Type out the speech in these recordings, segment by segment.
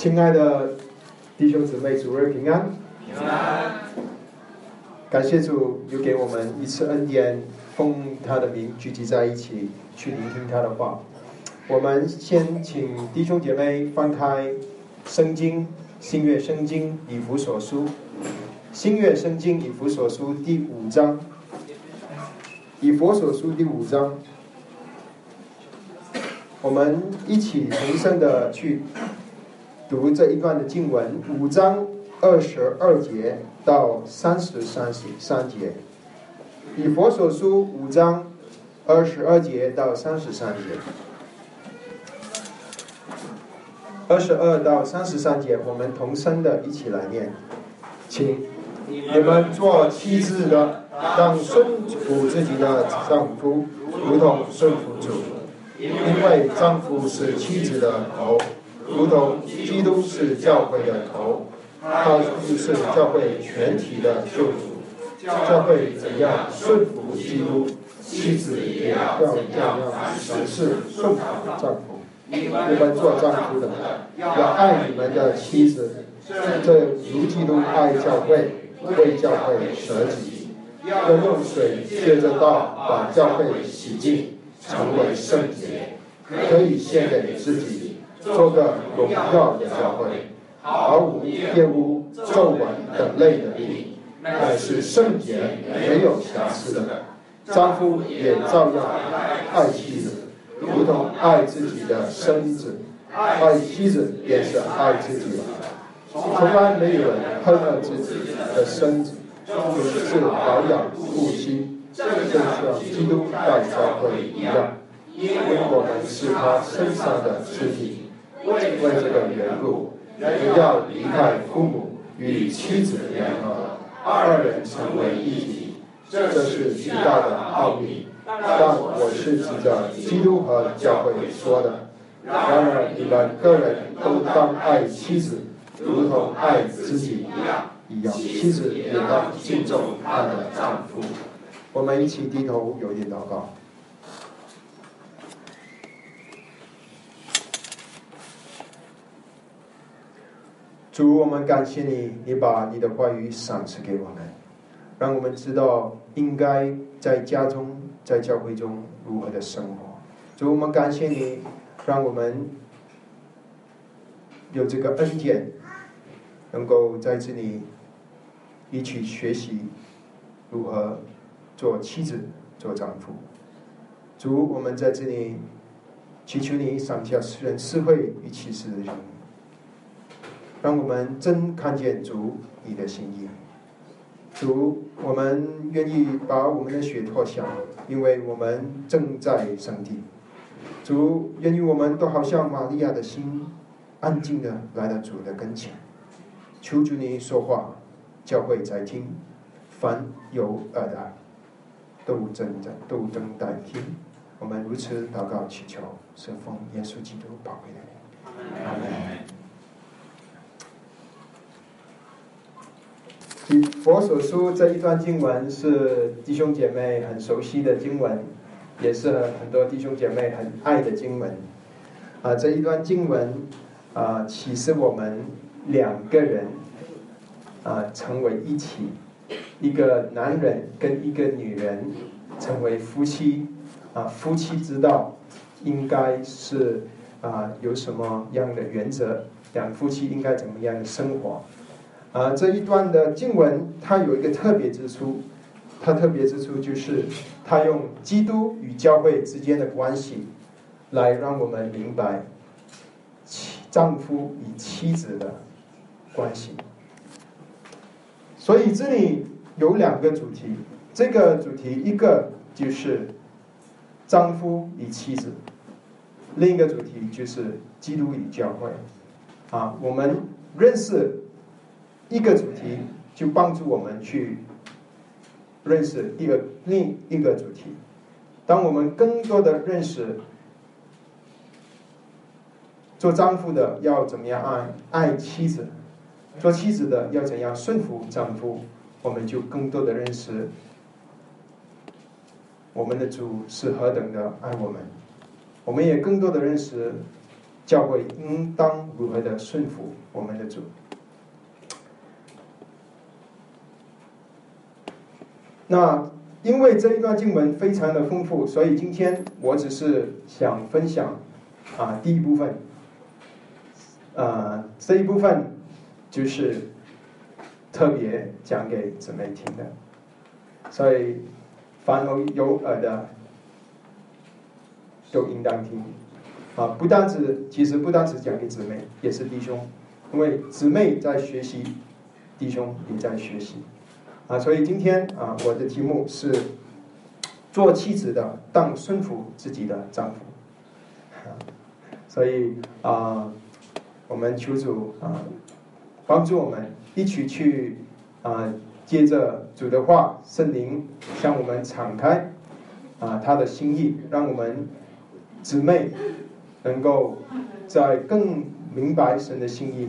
亲爱的弟兄姊妹，主日平安。平安。感谢主，又给我们一次恩典，奉他的名聚集在一起，去聆听他的话。我们先请弟兄姐妹翻开圣经，新约圣经以弗所书，新约圣经以弗所书第五章，以弗所书第五章，我们一起同声的去读这一段的经文，五章二十二节。到三十三十三节，以佛所书五章二十二节到三十三节，二十二到三十三节，我们同声的一起来念，请你们做妻子的，让顺服自己的丈夫，如同顺服主，因为丈夫是妻子的头，如同基督是教会的头。他就是教会全体的救主，教会怎样顺服基督，妻子也要这样实事顺服丈夫。你们做丈夫的要爱你们的妻子，这如基督爱教会，为教会舍己，要用水借着道把教会洗净，成为圣洁，可以献给自己，做个荣耀的教会。毫无玷污、皱纹等类的病，乃是圣洁、没有瑕疵的。丈夫也照样爱妻子，如同爱自己的身子；爱妻子也是爱自己。从来没有人恨了自己的身子，只是保养护妻，就像基督爱教会一样，因为我们是他身上的肢体。为这个缘故。人要离开父母，与妻子联合，二人成为一体。这是极大的奥秘。但我是指着基督和教会说的。然而你们个人都当爱妻子，如同爱自己一样。一样，妻子也当敬重她的丈夫。我们一起低头，有点祷告。主，我们感谢你，你把你的话语赏赐给我们，让我们知道应该在家中、在教会中如何的生活。主，我们感谢你，让我们有这个恩典，能够在这里一起学习如何做妻子、做丈夫。主，我们在这里祈求你赏下诗人智慧与启示的人。让我们真看见主你的心意，主，我们愿意把我们的血脱下，因为我们正在上帝。主，愿意我们都好像玛利亚的心，安静的来到主的跟前，求主你说话，教会在听，凡有耳的都正在都正待听。我们如此祷告祈求，是奉耶稣基督宝贵的名。阿门。佛所书这一段经文是弟兄姐妹很熟悉的经文，也是很多弟兄姐妹很爱的经文。啊，这一段经文啊，启示我们两个人啊成为一起，一个男人跟一个女人成为夫妻啊，夫妻之道应该是啊有什么样的原则？两夫妻应该怎么样的生活？啊，这一段的经文它有一个特别之处，它特别之处就是它用基督与教会之间的关系，来让我们明白妻丈夫与妻子的关系。所以这里有两个主题，这个主题一个就是丈夫与妻子，另一个主题就是基督与教会。啊，我们认识。一个主题就帮助我们去认识第二另一个主题。当我们更多的认识做丈夫的要怎么样爱爱妻子，做妻子的要怎样顺服丈夫，我们就更多的认识我们的主是何等的爱我们。我们也更多的认识教会应当如何的顺服我们的主。那因为这一段经文非常的丰富，所以今天我只是想分享啊第一部分，呃这一部分就是特别讲给姊妹听的，所以凡有耳的都应当听啊！不单只其实不单只讲给姊妹，也是弟兄，因为姊妹在学习，弟兄也在学习。啊，所以今天啊，我的题目是做妻子的当顺服自己的丈夫。所以啊，我们求主啊，帮助我们一起去啊，接着主的话，圣灵向我们敞开啊，他的心意，让我们姊妹能够在更明白神的心意，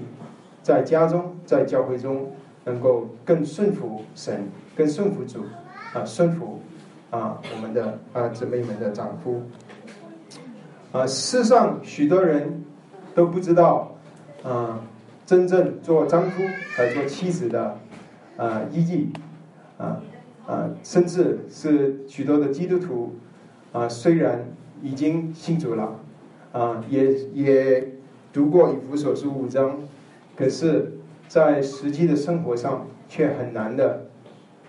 在家中，在教会中。能够更顺服神，更顺服主，啊，顺服啊我们的啊姊妹们的丈夫，啊，世上许多人都不知道啊，真正做丈夫和做妻子的啊意义，啊啊，甚至是许多的基督徒啊，虽然已经信主了，啊，也也读过以弗所书五章，可是。在实际的生活上，却很难的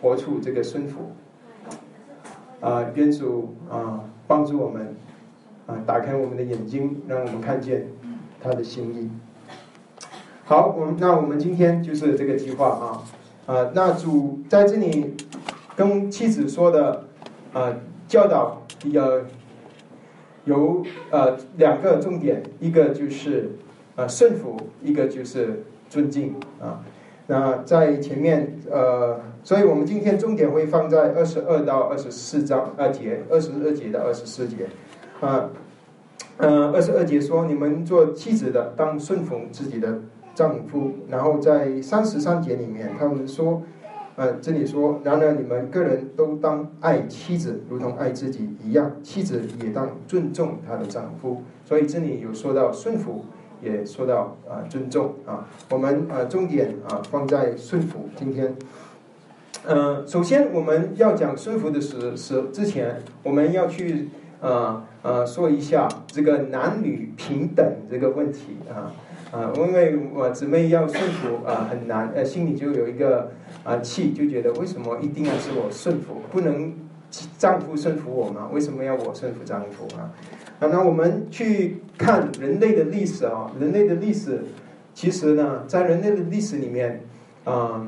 活出这个顺服。啊，愿主啊帮助我们啊，打开我们的眼睛，让我们看见他的心意。好，我们那我们今天就是这个计划啊啊，那主在这里跟妻子说的啊教导有有呃两个重点，一个就是呃顺服，一个就是。尊敬啊，那在前面呃，所以我们今天重点会放在二十二到二十四章二节，二十二节到二十四节啊，嗯，二十二节说你们做妻子的当顺服自己的丈夫，然后在三十三节里面他们说，呃，这里说然而你们个人都当爱妻子如同爱自己一样，妻子也当尊重她的丈夫，所以这里有说到顺服。也说到啊，尊重啊，我们啊重点啊放在顺服。今天，嗯，首先我们要讲顺服的时时之前，我们要去啊啊说一下这个男女平等这个问题啊啊，因为我姊妹要顺服啊很难，呃，心里就有一个啊气，就觉得为什么一定要是我顺服，不能丈夫顺服我吗？为什么要我顺服丈夫啊？啊，那我们去看人类的历史啊，人类的历史，其实呢，在人类的历史里面，啊，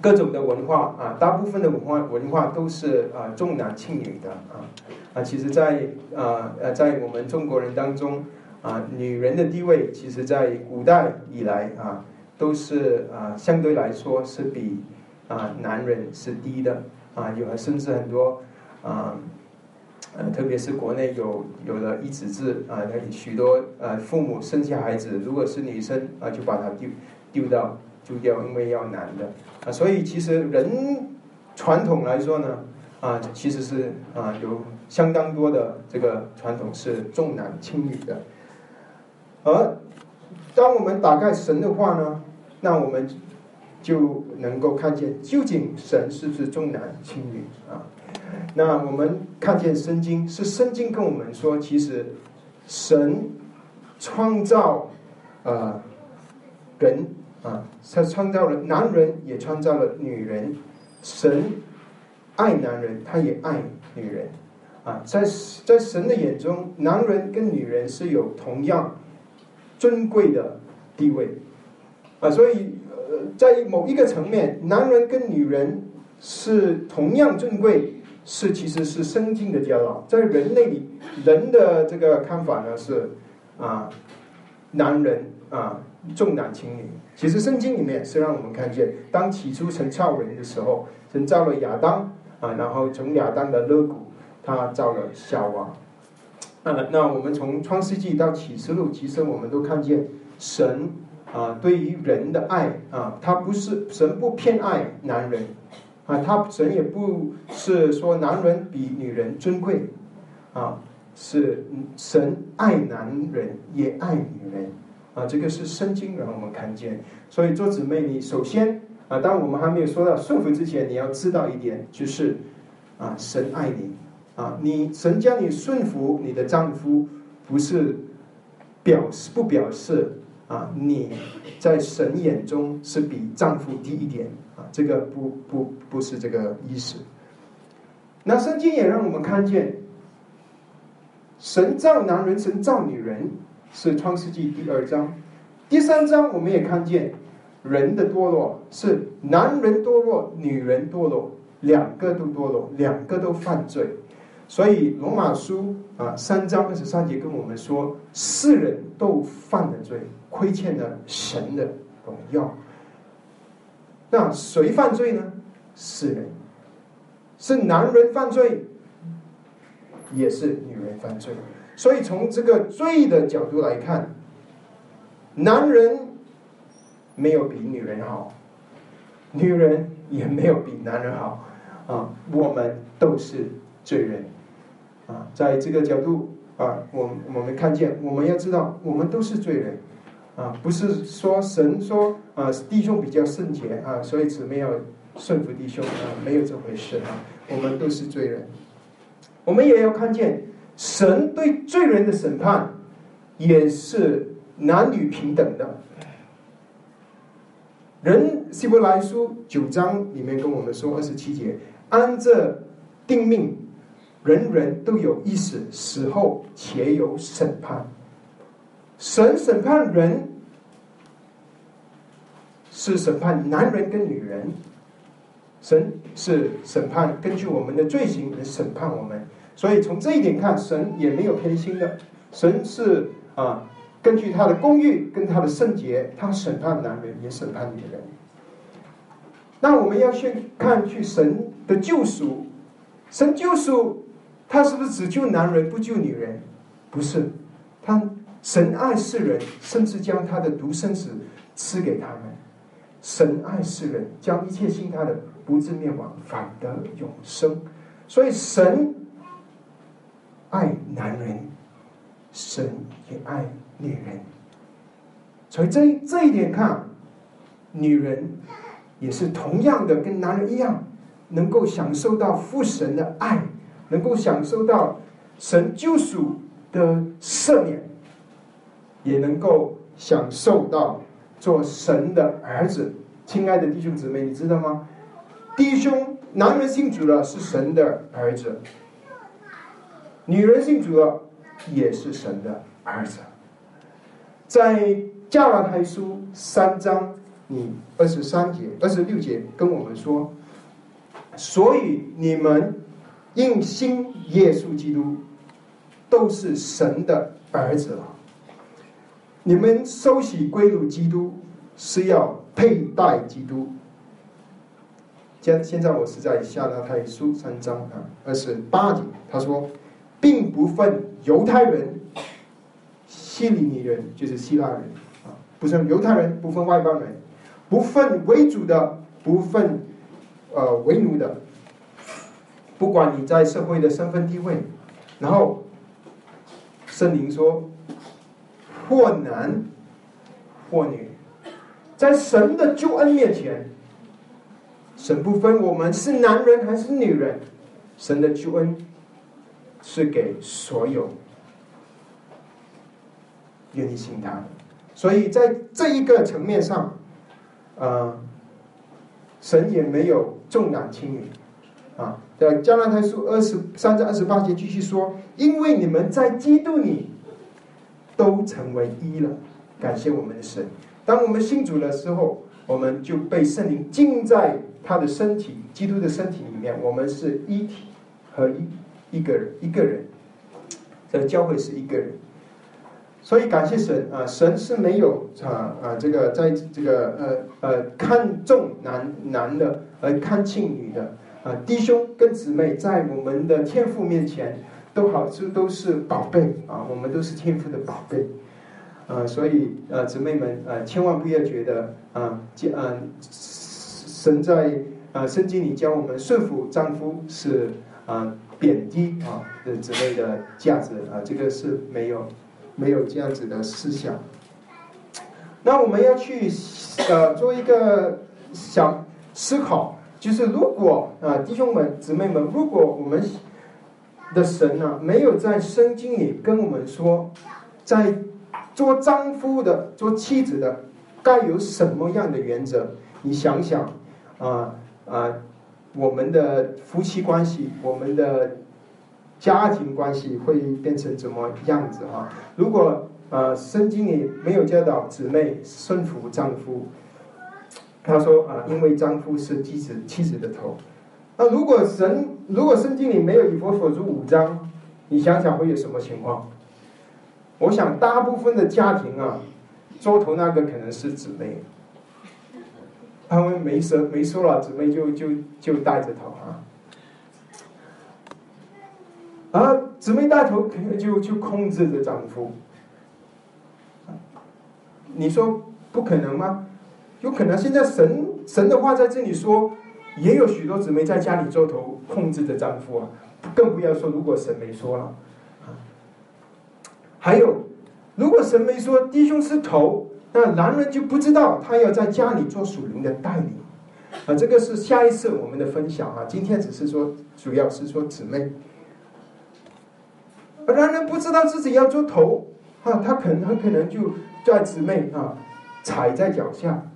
各种的文化啊，大部分的文化文化都是啊重男轻女的啊啊，其实，在啊呃，在我们中国人当中啊，女人的地位，其实在古代以来啊，都是啊相对来说是比啊男人是低的啊，有甚至很多啊。呃，特别是国内有有了一子制啊，那许多呃父母生下孩子，如果是女生啊，就把她丢丢到丢掉，因为要男的啊。所以其实人传统来说呢，啊，其实是啊有相当多的这个传统是重男轻女的。而当我们打开神的话呢，那我们就能够看见究竟神是不是重男轻女啊？那我们看见圣经是圣经跟我们说，其实神创造啊人啊，他创造了男人，也创造了女人。神爱男人，他也爱女人啊。在在神的眼中，男人跟女人是有同样尊贵的地位啊。所以，在某一个层面，男人跟女人是同样尊贵。是，其实是圣经的教导，在人类里，人的这个看法呢是，啊，男人啊重男轻女。其实圣经里面是让我们看见，当起初神造人的时候，神造了亚当啊，然后从亚当的肋骨，他造了夏娃。啊，那我们从创世纪到启示录，其实我们都看见神啊对于人的爱啊，他不是神不偏爱男人。啊，他神也不是说男人比女人尊贵，啊，是神爱男人也爱女人啊，这个是圣经让我们看见。所以做姊妹，你首先啊，当我们还没有说到顺服之前，你要知道一点，就是啊，神爱你啊，你神将你顺服你的丈夫，不是表示不表示啊，你在神眼中是比丈夫低一点啊，这个不不不是这个意思。那圣经也让我们看见。神造男人，神造女人，是创世纪第二章。第三章我们也看见人的堕落是男人堕落，女人堕落，两个都堕落，两个都犯罪。所以罗马书啊三章二十三节跟我们说，世人都犯了罪，亏欠了神的荣耀。那谁犯罪呢？世人，是男人犯罪。也是女人犯罪，所以从这个罪的角度来看，男人没有比女人好，女人也没有比男人好，啊，我们都是 罪人，啊，在这个角度啊，我我们看见，我们要知道，我们都是罪人，啊，不是说神说啊弟兄比较圣洁啊，所以姊妹要顺服弟兄啊，没有这回事啊，我们都是罪人。我们也要看见，神对罪人的审判也是男女平等的。人希伯来书九章里面跟我们说二十七节，按着定命，人人都有意识，死后且有审判。神审判人，是审判男人跟女人。神是审判，根据我们的罪行来审判我们。所以从这一点看，神也没有偏心的。神是啊，根据他的公义跟他的圣洁，他审判男人也审判女人。那我们要去看去神的救赎，神救赎他是不是只救男人不救女人？不是，他神爱世人，甚至将他的独生子赐给他们。神爱世人，将一切信他的不至灭亡，反得永生。所以神。爱男人，神也爱女人。从这这一点看，女人也是同样的，跟男人一样，能够享受到父神的爱，能够享受到神救赎的赦免，也能够享受到做神的儿子。亲爱的弟兄姊妹，你知道吗？弟兄，男人信主了，是神的儿子。女人信主了，也是神的儿子。在加拉太书三章，你二十三节、二十六节跟我们说，所以你们应信耶稣基督，都是神的儿子了。你们收洗归入基督，是要佩戴基督。现现在我是在下拉太书三章啊，二十八节，他说。并不分犹太人、希利尼人，就是希腊人啊，不分犹太人，不分外邦人，不分为主的，不分呃为奴的，不管你在社会的身份地位，然后圣灵说，或男或女，在神的救恩面前，神不分我们是男人还是女人，神的救恩。是给所有愿意信他的，所以在这一个层面上，呃，神也没有重男轻女啊。在加拉太书二十三章二十八节继续说：“因为你们在基督里都成为一了。”感谢我们的神。当我们信主的时候，我们就被圣灵浸在他的身体，基督的身体里面，我们是一体合一。一个人，一个人，这教会是一个人，所以感谢神啊！神是没有啊啊这个在这个呃呃看重男男的，而看轻女的啊弟兄跟姊妹在我们的天赋面前都好，这都是宝贝啊！我们都是天赋的宝贝啊！所以啊姊妹们啊，千万不要觉得啊，啊神在啊圣经里教我们顺服丈夫是。啊贬低啊的之类的价值啊，这个是没有没有这样子的思想。那我们要去呃做一个想思考，就是如果啊弟兄们姊妹们，如果我们的神呢没有在圣经里跟我们说，在做丈夫的、做妻子的该有什么样的原则？你想想啊啊，我们的夫妻关系，我们的家庭关系会变成怎么样子啊？如果啊圣经里没有教导姊妹顺服丈夫，他说啊，因为丈夫是妻子妻子的头。那如果神如果圣经里没有以佛所书五章，你想想会有什么情况？我想大部分的家庭啊，做头那个可能是姊妹，他们没说没说了，姊妹就就就带着头啊，啊姊妹带头可能就就控制着丈夫。你说不可能吗？有可能。现在神神的话在这里说。也有许多姊妹在家里做头，控制着丈夫啊，更不要说如果神没说了，还有，如果神没说弟兄是头，那男人就不知道他要在家里做属灵的代理，啊，这个是下一次我们的分享啊，今天只是说主要是说姊妹，男人不知道自己要做头，啊，他可能很可能就在姊妹啊踩在脚下，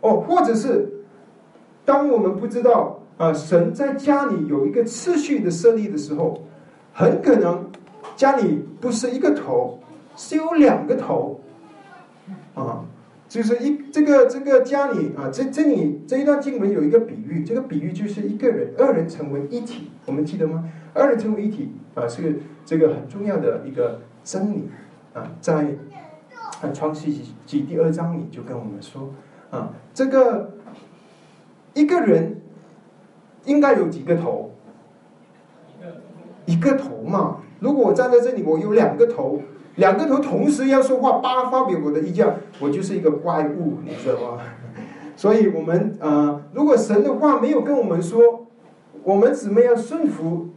哦，或者是。当我们不知道啊，神在家里有一个次序的设立的时候，很可能家里不是一个头，是有两个头，啊，就是一这个这个家里啊，这这里这一段经文有一个比喻，这个比喻就是一个人二人成为一体，我们记得吗？二人成为一体啊，是这个很重要的一个真理啊，在创世纪第二章里就跟我们说啊，这个。一个人应该有几个头？一个头嘛。如果我站在这里，我有两个头，两个头同时要说话，八发表我的意见，我就是一个怪物，你知道吗？所以，我们啊，如果神的话没有跟我们说，我们姊妹要顺服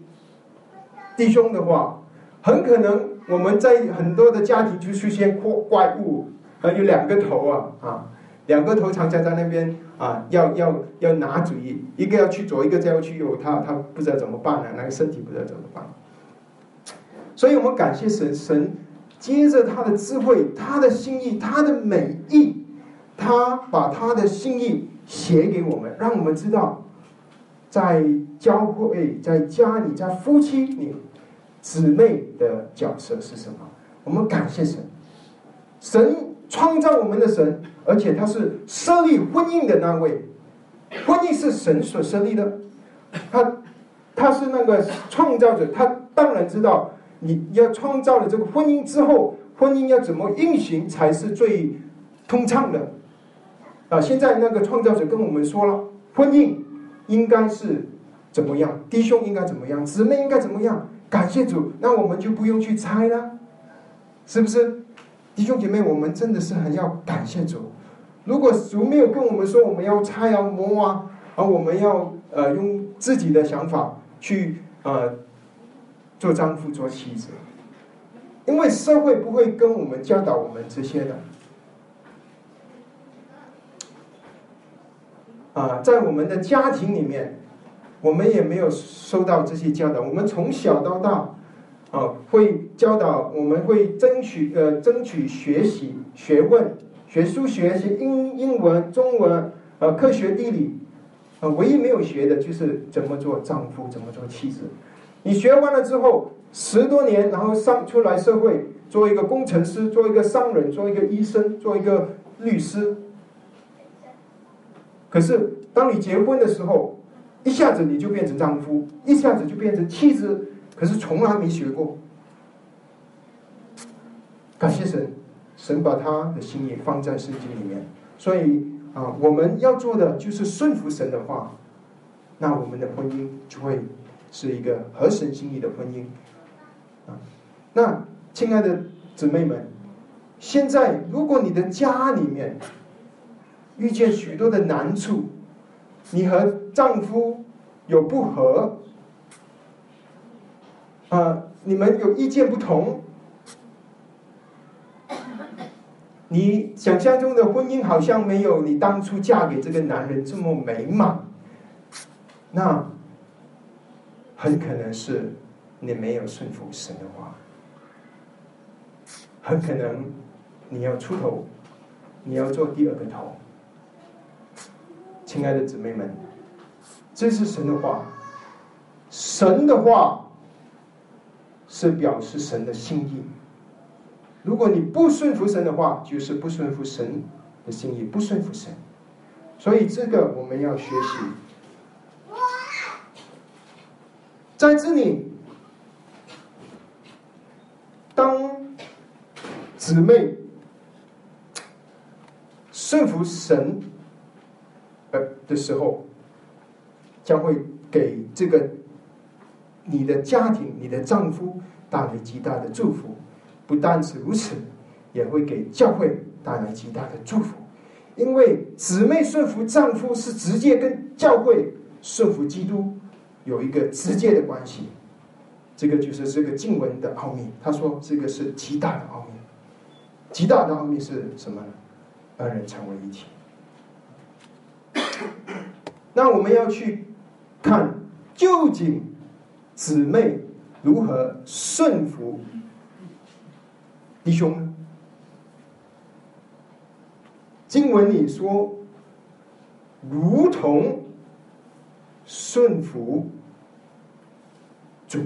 弟兄的话，很可能我们在很多的家庭就出现怪怪物，还，有两个头啊，啊，两个头常常在那边。啊，要要要拿主意，一个要去左，一个要去右，他他不知道怎么办呢？那个身体不知道怎么办。所以我们感谢神，神接着他的智慧、他的心意、他的美意，他把他的心意写给我们，让我们知道，在教会、在家里、在夫妻里，姊妹的角色是什么？我们感谢神，神。创造我们的神，而且他是设立婚姻的那位，婚姻是神所设立的，他他是那个创造者，他当然知道你要创造了这个婚姻之后，婚姻要怎么运行才是最通畅的啊！现在那个创造者跟我们说了，婚姻应该是怎么样，弟兄应该怎么样，姊妹应该怎么样？感谢主，那我们就不用去猜了，是不是？弟兄姐妹，我们真的是很要感谢主。如果主没有跟我们说我们要猜要摸啊，而我们要呃用自己的想法去呃做丈夫做妻子，因为社会不会跟我们教导我们这些的。啊，在我们的家庭里面，我们也没有受到这些教导。我们从小到大。啊，会教导我们会争取呃争取学习学问，学数学、学英英文、中文，呃，科学、地理，呃，唯一没有学的就是怎么做丈夫，怎么做妻子。你学完了之后，十多年，然后上出来社会，做一个工程师，做一个商人，做一个医生，做一个律师。可是当你结婚的时候，一下子你就变成丈夫，一下子就变成妻子。可是从来没学过，感谢神，神把他的心意放在圣经里面，所以啊，我们要做的就是顺服神的话，那我们的婚姻就会是一个合神心意的婚姻啊。那亲爱的姊妹们，现在如果你的家里面遇见许多的难处，你和丈夫有不和。啊，你们有意见不同，你想象中的婚姻好像没有你当初嫁给这个男人这么美满，那很可能是你没有顺服神的话，很可能你要出头，你要做第二个头。亲爱的姊妹们，这是神的话，神的话。是表示神的心意。如果你不顺服神的话，就是不顺服神的心意，不顺服神。所以这个我们要学习。在这里，当姊妹顺服神呃的时候，将会给这个。你的家庭，你的丈夫带来极大的祝福，不单是如此，也会给教会带来极大的祝福。因为姊妹顺服丈夫是直接跟教会顺服基督有一个直接的关系。这个就是这个经文的奥秘。他说这个是极大的奥秘，极大的奥秘是什么呢？二人成为一体。那我们要去看究竟。姊妹如何顺服弟兄呢？经文里说，如同顺服主。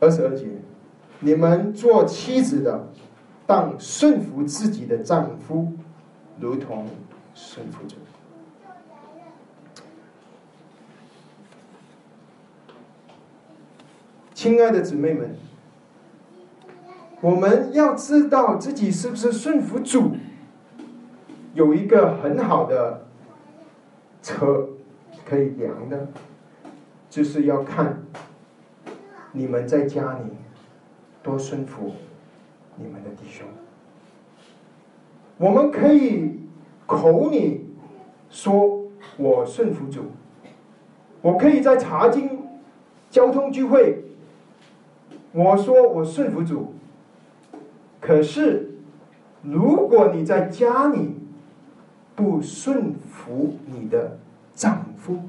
二十二节，你们做妻子的，当顺服自己的丈夫，如同顺服主。亲爱的姊妹们，我们要知道自己是不是顺服主，有一个很好的车可以量的，就是要看你们在家里多顺服你们的弟兄。我们可以口里说我顺服主，我可以在查经、交通聚会。我说我顺服主，可是如果你在家里不顺服你的丈夫，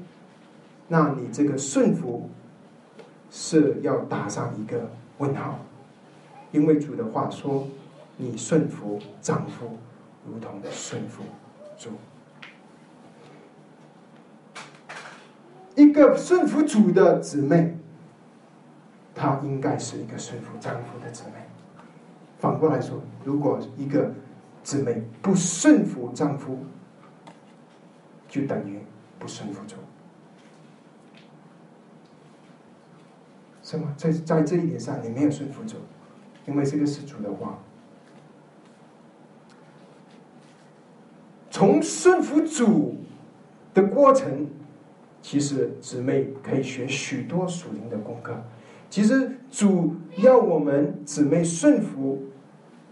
那你这个顺服是要打上一个问号，因为主的话说，你顺服丈夫，如同顺服主。一个顺服主的姊妹。她应该是一个顺服丈夫的姊妹。反过来说，如果一个姊妹不顺服丈夫，就等于不顺服主，是吗？在在这一点上，你没有顺服主，因为这个是主的话。从顺服主的过程，其实姊妹可以学许多属灵的功课。其实主要我们姊妹顺服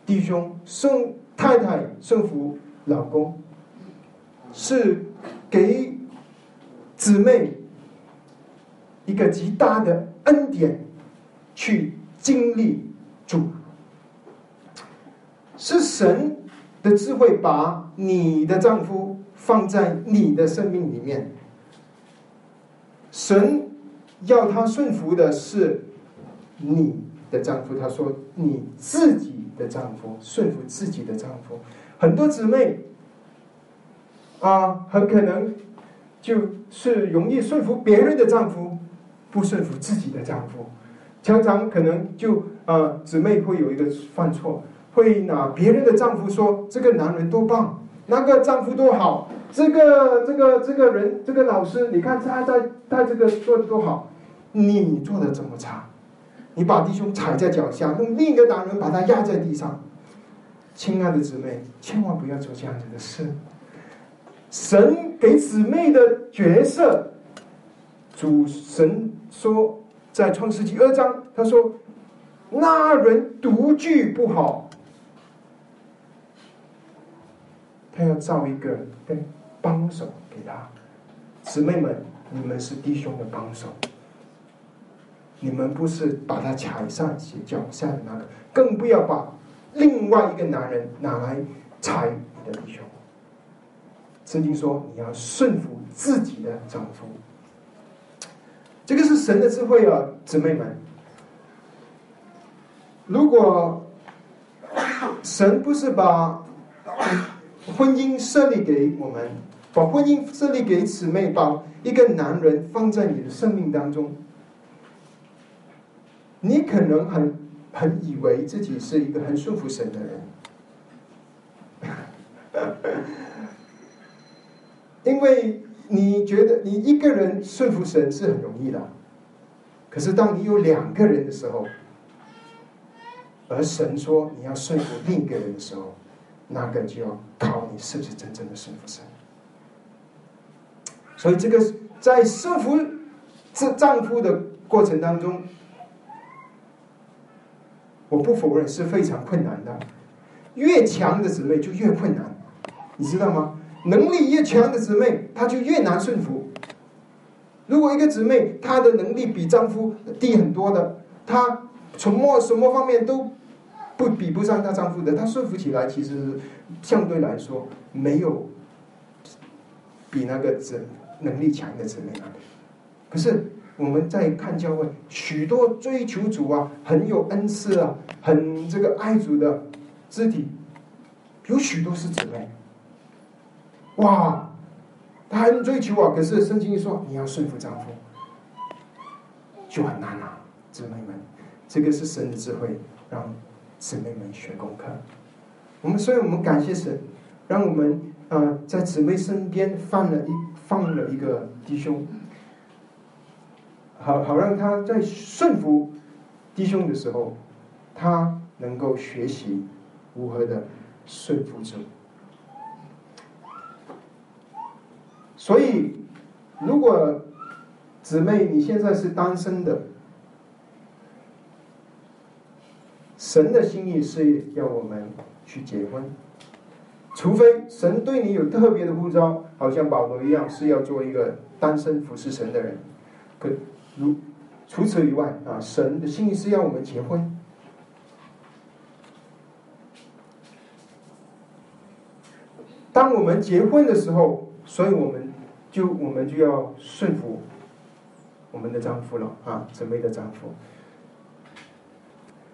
弟兄，顺太太顺服老公，是给姊妹一个极大的恩典，去经历主。是神的智慧把你的丈夫放在你的生命里面，神要他顺服的是。你的丈夫，他说你自己的丈夫顺服自己的丈夫，很多姊妹啊，很可能就是容易顺服别人的丈夫，不顺服自己的丈夫，常常可能就啊，姊妹会有一个犯错，会拿别人的丈夫说这个男人多棒，那个丈夫多好，这个这个这个人这个老师，你看他在他这个做的多好，你做的怎么差？你把弟兄踩在脚下，用另一个男人把他压在地上。亲爱的姊妹，千万不要做这样子的事。神给姊妹的角色，主神说在创世纪二章，他说那人独居不好，他要造一个跟帮手给他。姊妹们，你们是弟兄的帮手，你们不是把他踩上脚下的那个，更不要把另外一个男人拿来踩你的弟兄。圣经说，你要顺服自己的丈夫。这个是神的智慧啊，姊妹们。如果神不是把婚姻设立给我们，把婚姻设立给姊妹，把一个男人放在你的生命当中，你可能很很以为自己是一个很顺服神的人，因为。你觉得你一个人顺服神是很容易的，可是当你有两个人的时候，而神说你要顺服另一个人的时候，那个就要考你是不是真正的顺服神。所以这个在顺服这丈夫的过程当中，我不否认是非常困难的，越强的姊妹就越困难，你知道吗？能力越强的姊妹，她就越难顺服。如果一个姊妹她的能力比丈夫低很多的，她从么什么方面都不比不上她丈夫的，她顺服起来其实相对来说没有比那个姊能力强的姊妹难。可是我们在看教会，许多追求主啊，很有恩赐啊，很这个爱主的肢体，有许多是姊妹。哇，他很追求啊！可是圣经说你要顺服丈夫，就很难了，姊妹们。这个是神的智慧，让姊妹们学功课。我们所以我们感谢神，让我们呃在姊妹身边放了一放了一个弟兄，好好让他在顺服弟兄的时候，他能够学习如何的顺服主。所以，如果姊妹你现在是单身的，神的心意是要我们去结婚，除非神对你有特别的呼召，好像保罗一样是要做一个单身服侍神的人。可如除此以外啊，神的心意是要我们结婚。当我们结婚的时候，所以我们。就我们就要顺服我们的丈夫了啊，姊妹的丈夫。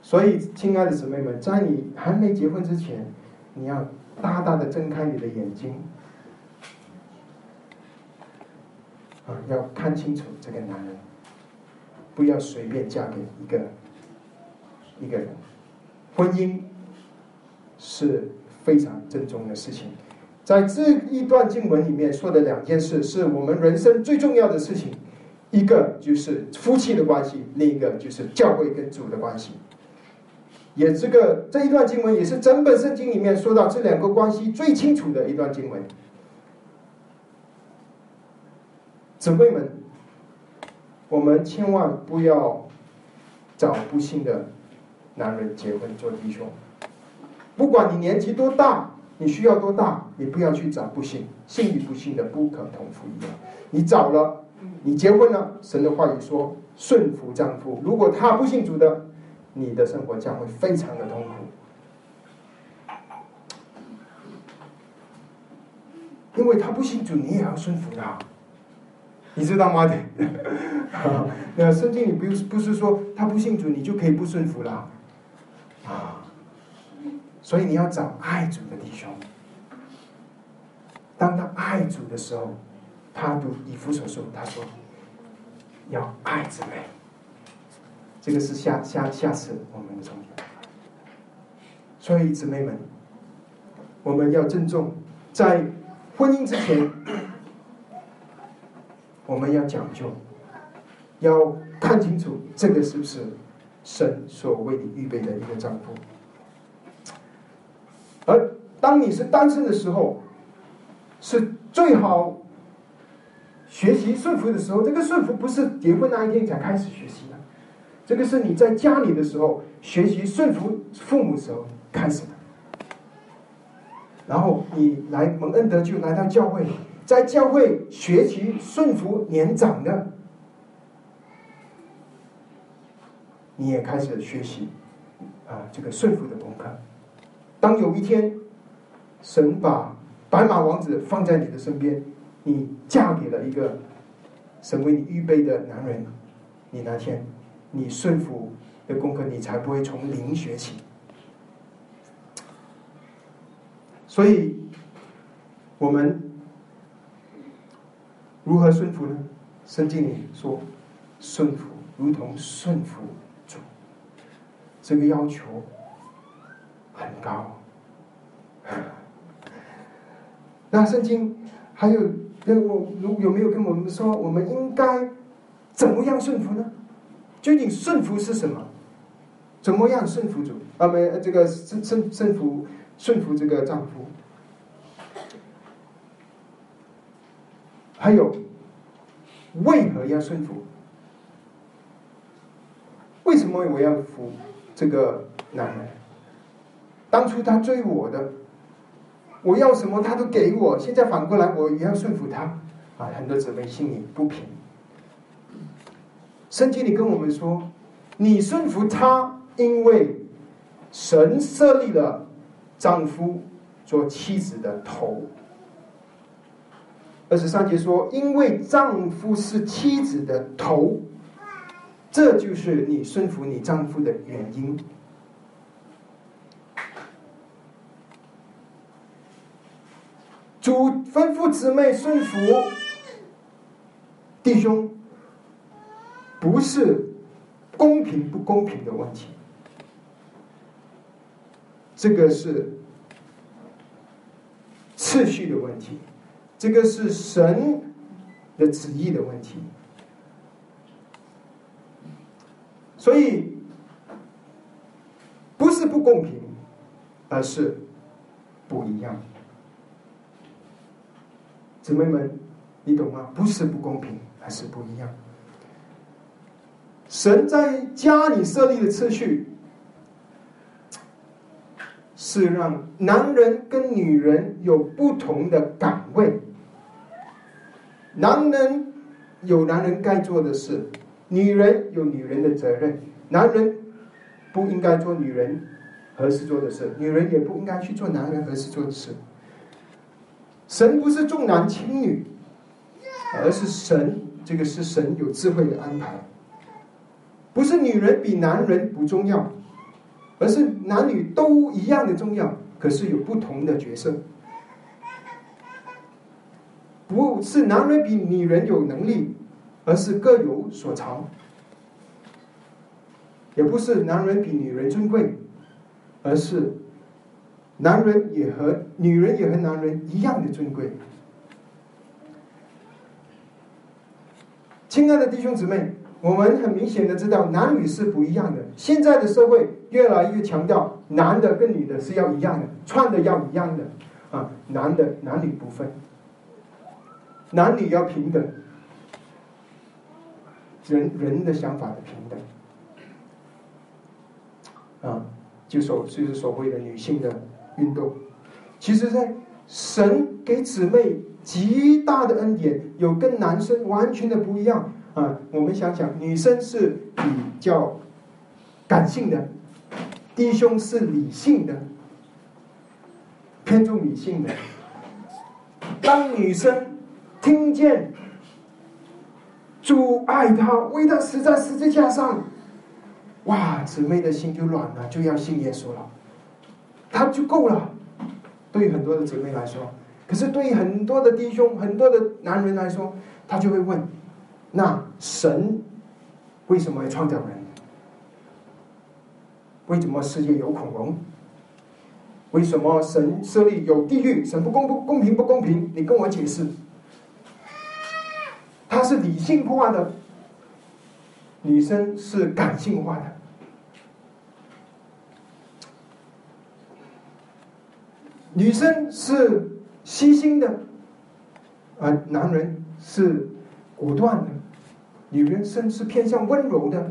所以，亲爱的姊妹们，在你还没结婚之前，你要大大的睁开你的眼睛啊，要看清楚这个男人，不要随便嫁给一个一个人。婚姻是非常郑重的事情。在这一段经文里面说的两件事，是我们人生最重要的事情，一个就是夫妻的关系，另一个就是教会跟主的关系。也这个这一段经文也是整本圣经里面说到这两个关系最清楚的一段经文。姊妹们，我们千万不要找不幸的男人结婚做弟兄，不管你年纪多大。你需要多大？你不要去找不幸，幸与不幸的不可同负一样。你找了，你结婚了，神的话语说顺服丈夫。如果他不信主的，你的生活将会非常的痛苦，因为他不信主，你也要顺服他，你知道吗？那圣经里不是不是说他不信主，你就可以不顺服啦啊？所以你要找爱主的弟兄。当他爱主的时候，他读以弗所书，他说要爱姊妹。这个是下下下次我们的重点。所以姊妹们，我们要郑重，在婚姻之前，我们要讲究，要看清楚这个是不是神所为你预备的一个丈夫。而当你是单身的时候，是最好学习顺服的时候。这个顺服不是结婚那一天才开始学习的，这个是你在家里的时候学习顺服父母时候开始的。然后你来蒙恩德就，来到教会，在教会学习顺服年长的，你也开始学习啊这个顺服的功课。当有一天，神把白马王子放在你的身边，你嫁给了一个神为你预备的男人，你那天你顺服的功课，你才不会从零学起。所以，我们如何顺服呢？圣经里说，顺服如同顺服主，这个要求很高。那圣经还有跟我如有没有跟我们说，我们应该怎么样顺服呢？究竟顺服是什么？怎么样顺服主？啊，没这个顺顺顺服顺服这个丈夫。还有，为何要顺服？为什么我要服这个男人？当初他追我的。我要什么他都给我，现在反过来我也要顺服他，啊，很多姊妹心里不平。圣经里跟我们说，你顺服他，因为神设立了丈夫做妻子的头。二十三节说，因为丈夫是妻子的头，这就是你顺服你丈夫的原因。主吩咐姊妹顺服弟兄，不是公平不公平的问题，这个是次序的问题，这个是神的旨意的问题，所以不是不公平，而是不一样。姊妹们，你懂吗？不是不公平，而是不一样。神在家里设立的次序，是让男人跟女人有不同的岗位。男人有男人该做的事，女人有女人的责任。男人不应该做女人合适做的事，女人也不应该去做男人合适做的事。神不是重男轻女，而是神这个是神有智慧的安排，不是女人比男人不重要，而是男女都一样的重要，可是有不同的角色。不是男人比女人有能力，而是各有所长；也不是男人比女人尊贵，而是。男人也和女人也和男人一样的尊贵。亲爱的弟兄姊妹，我们很明显的知道男女是不一样的。现在的社会越来越强调男的跟女的是要一样的，穿的要一样的，啊，男的男女不分，男女要平等，人人的想法的平等，啊，就所就是所谓的女性的。运动，其实，在神给姊妹极大的恩典，有跟男生完全的不一样啊！我们想想，女生是比较感性的，弟兄是理性的，偏重理性的。当女生听见主爱她，为她死在十字架上，哇，姊妹的心就软了，就要信耶稣了。他就够了，对很多的姊妹来说，可是对于很多的弟兄、很多的男人来说，他就会问：那神为什么要创造人？为什么世界有恐龙？为什么神设立有地狱？神不公不公平不公平？你跟我解释。他是理性化的，女生是感性化的。女生是细心的，啊，男人是果断的；女人生是偏向温柔的，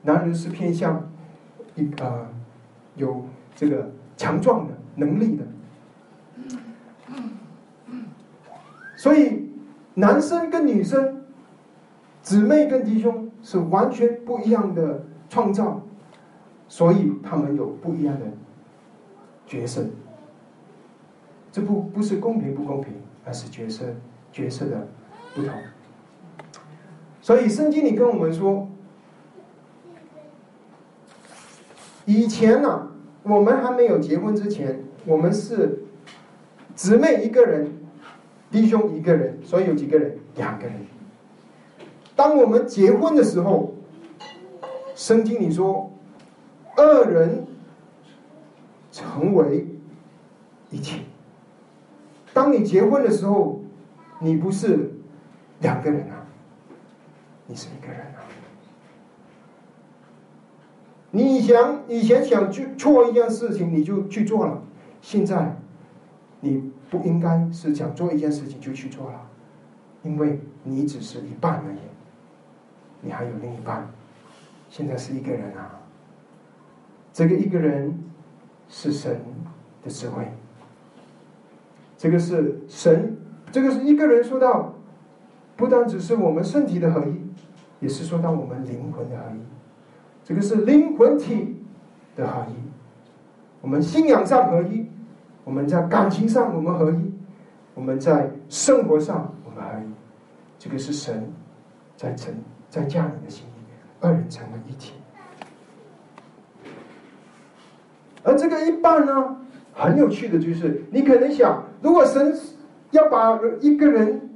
男人是偏向一啊有这个强壮的能力的。所以男生跟女生、姊妹跟弟兄是完全不一样的创造，所以他们有不一样的角色。这不不是公平不公平，而是角色角色的不同。所以圣经里跟我们说，以前呢，我们还没有结婚之前，我们是姊妹一个人，弟兄一个人，所以有几个人？两个人。当我们结婚的时候，圣经里说，二人成为一体。当你结婚的时候，你不是两个人啊。你是一个人啊！你想以前想去做一件事情，你就去做了。现在你不应该是想做一件事情就去做了，因为你只是一半而已，你还有另一半。现在是一个人啊！这个一个人是神的智慧，这个是神，这个是一个人说到，不单只是我们身体的合一。也是说到我们灵魂的合一，这个是灵魂体的合一。我们信仰上合一，我们在感情上我们合一，我们在生活上我们合一。这个是神在成在家人的心里面，二人成为一体。而这个一半呢，很有趣的就是，你可能想，如果神要把一个人、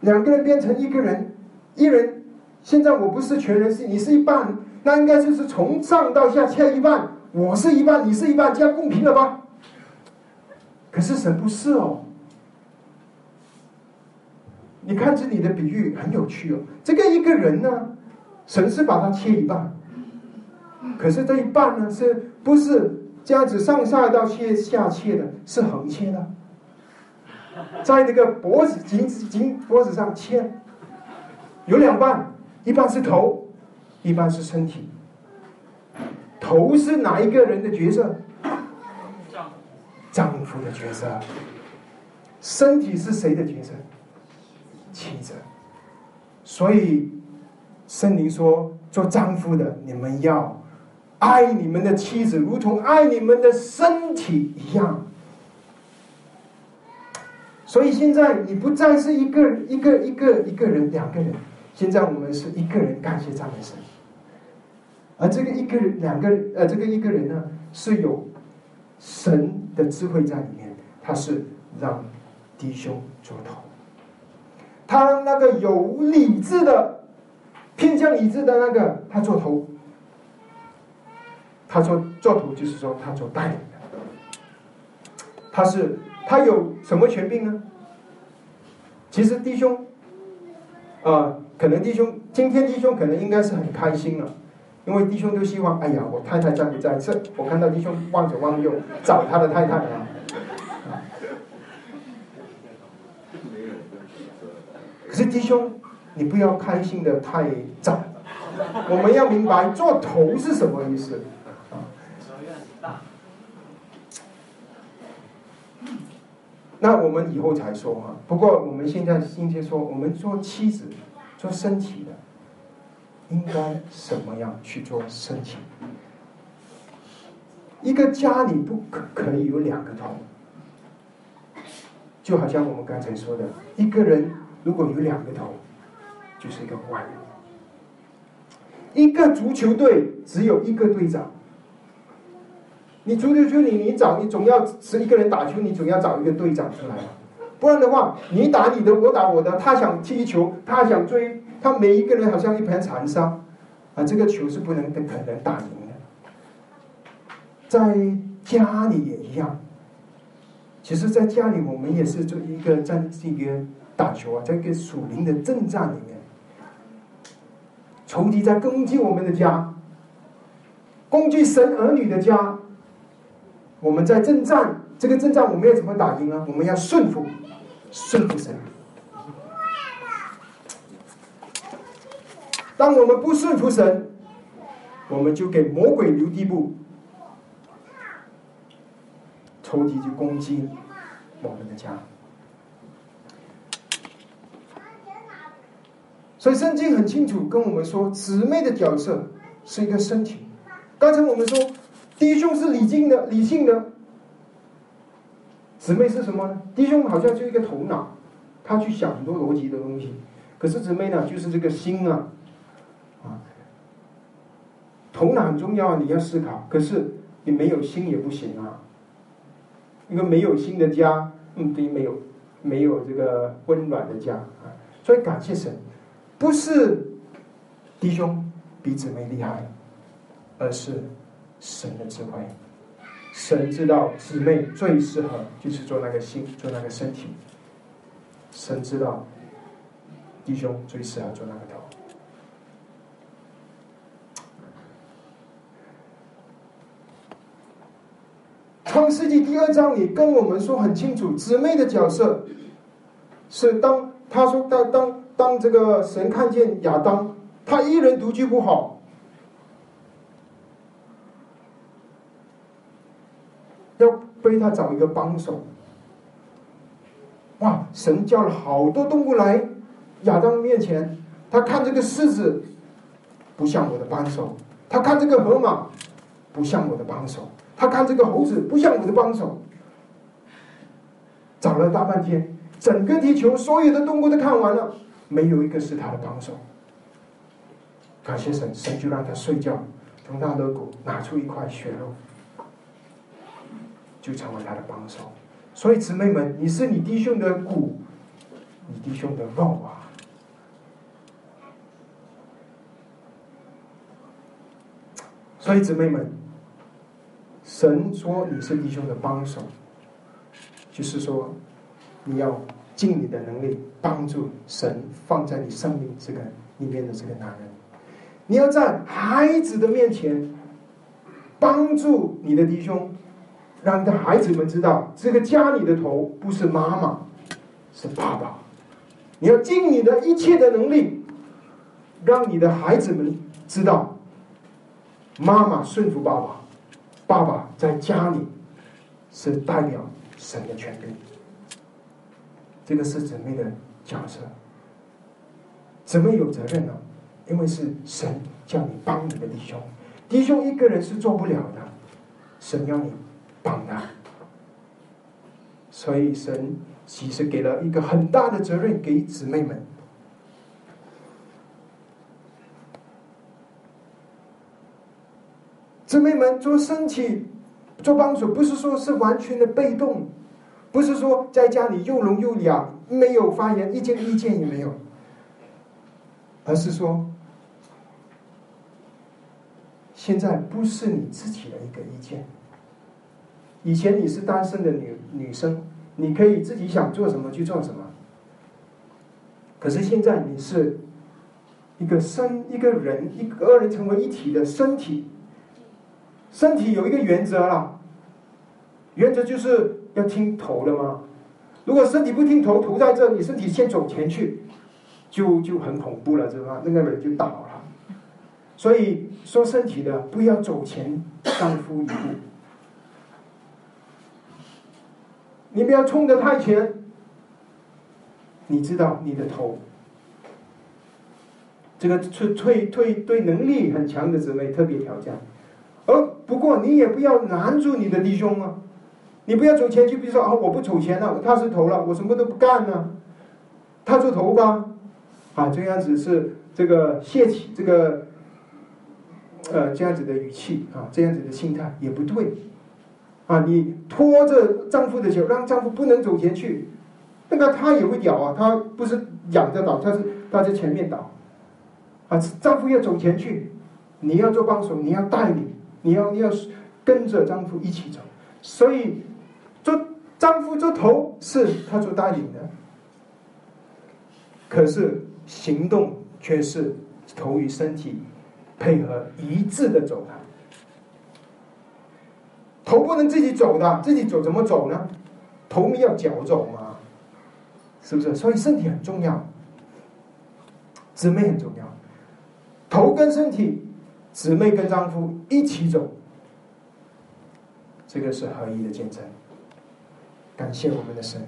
两个人变成一个人，一人。现在我不是全人是你是一半，那应该就是从上到下切一半，我是一半，你是一半，这样公平了吧？可是神不是哦。你看这里的比喻很有趣哦，这个一个人呢，神是把它切一半，可是这一半呢，是不是这样子上下到切下切的，是横切的，在那个脖子颈颈脖子上切，有两半。一半是头，一半是身体。头是哪一个人的角色？的角色。身体是谁的角色？妻子。所以圣灵说：“做丈夫的，你们要爱你们的妻子，如同爱你们的身体一样。”所以现在你不再是一个一个一个一个人，两个人。现在我们是一个人感谢赞美神，而这个一个人、两个呃，这个一个人呢是有神的智慧在里面，他是让弟兄做头，他那个有理智的偏向理智的那个他做头，他做做头就是说他做带领的，他是他有什么权柄呢？其实弟兄啊。可能弟兄今天弟兄可能应该是很开心了，因为弟兄都希望，哎呀，我太太在不在？这我看到弟兄望左望右找他的太太啊。可是弟兄，你不要开心的太早，我们要明白做头是什么意思。那我们以后才说哈。不过我们现在今天说，我们做妻子。做身体的，应该什么样去做申请？一个家里不可可以有两个头，就好像我们刚才说的，一个人如果有两个头，就是一个坏人。一个足球队只有一个队长，你足球队你你找你总要是一个人打球，你总要找一个队长出来。不然的话，你打你的，我打我的。他想踢球，他想追，他每一个人好像一盘残沙，啊，这个球是不能不可能打赢的。在家里也一样。其实，在家里我们也是做一个在这个打球啊，在一个属灵的阵战里面，仇敌在攻击我们的家，攻击神儿女的家。我们在征战，这个征战我们要怎么打赢呢？我们要顺服。顺服神。当我们不顺服神，我们就给魔鬼留地步，仇敌就攻击我们的家。所以圣经很清楚跟我们说，姊妹的角色是一个身体。刚才我们说，弟兄是理性的，理性的。姊妹是什么呢？弟兄好像就一个头脑，他去想很多逻辑的东西。可是姊妹呢，就是这个心，啊，头脑很重要，你要思考。可是你没有心也不行啊。一个没有心的家，嗯，对，没有没有这个温暖的家啊。所以感谢神，不是弟兄比姊妹厉害，而是神的智慧。神知道姊妹最适合就是做那个心，做那个身体。神知道弟兄最适合做那个头。创世纪第二章里跟我们说很清楚，姊妹的角色是当他说当当当这个神看见亚当，他一人独居不好。要为他找一个帮手，哇！神叫了好多动物来亚当面前，他看这个狮子不像我的帮手，他看这个河马不像我的帮手，他看这个猴子不像我的帮手。找了大半天，整个地球所有的动物都看完了，没有一个是他的帮手。感谢神，神就让他睡觉，从他的骨拿出一块血肉。就成为他的帮手，所以姊妹们，你是你弟兄的骨，你弟兄的肉啊。所以姊妹们，神说你是弟兄的帮手，就是说你要尽你的能力帮助神放在你生命这个里面的这个男人，你要在孩子的面前帮助你的弟兄。让你的孩子们知道，这个家里的头不是妈妈，是爸爸。你要尽你的一切的能力，让你的孩子们知道，妈妈顺服爸爸，爸爸在家里是代表神的权柄。这个是姊妹的角色，姊妹有责任呢，因为是神叫你帮你的弟兄，弟兄一个人是做不了的，神要你。帮他，所以神其实给了一个很大的责任给姊妹们。姊妹们做身体做帮手，不是说是完全的被动，不是说在家里又聋又哑，没有发言，一点意见也没有，而是说，现在不是你自己的一个意见。以前你是单身的女女生，你可以自己想做什么去做什么。可是现在你是一个身一个人一个二人成为一体的身体，身体有一个原则了，原则就是要听头的吗？如果身体不听头，头在这里，身体先走前去，就就很恐怖了，知道吗？那个人就倒了。所以说，身体的不要走前丈夫一步。你不要冲得太前，你知道你的头，这个退退退对能力很强的姊妹特别挑战，而不过你也不要拦住你的弟兄啊，你不要走前去，比如说啊我不走前了，他是头了，我什么都不干了，他做头吧，啊这样子是这个泄气，这个呃这样子的语气啊，这样子的心态也不对。啊，你拖着丈夫的手，让丈夫不能走前去，那个他也会屌啊，他不是仰着倒，他是他在前面倒，啊，丈夫要走前去，你要做帮手，你要带领，你要你要跟着丈夫一起走，所以做丈夫做头是他做带领的，可是行动却是头与身体配合一致的走的。头不能自己走的，自己走怎么走呢？头没要脚走嘛，是不是？所以身体很重要，姊妹很重要，头跟身体，姊妹跟丈夫一起走，这个是合一的见证。感谢我们的神。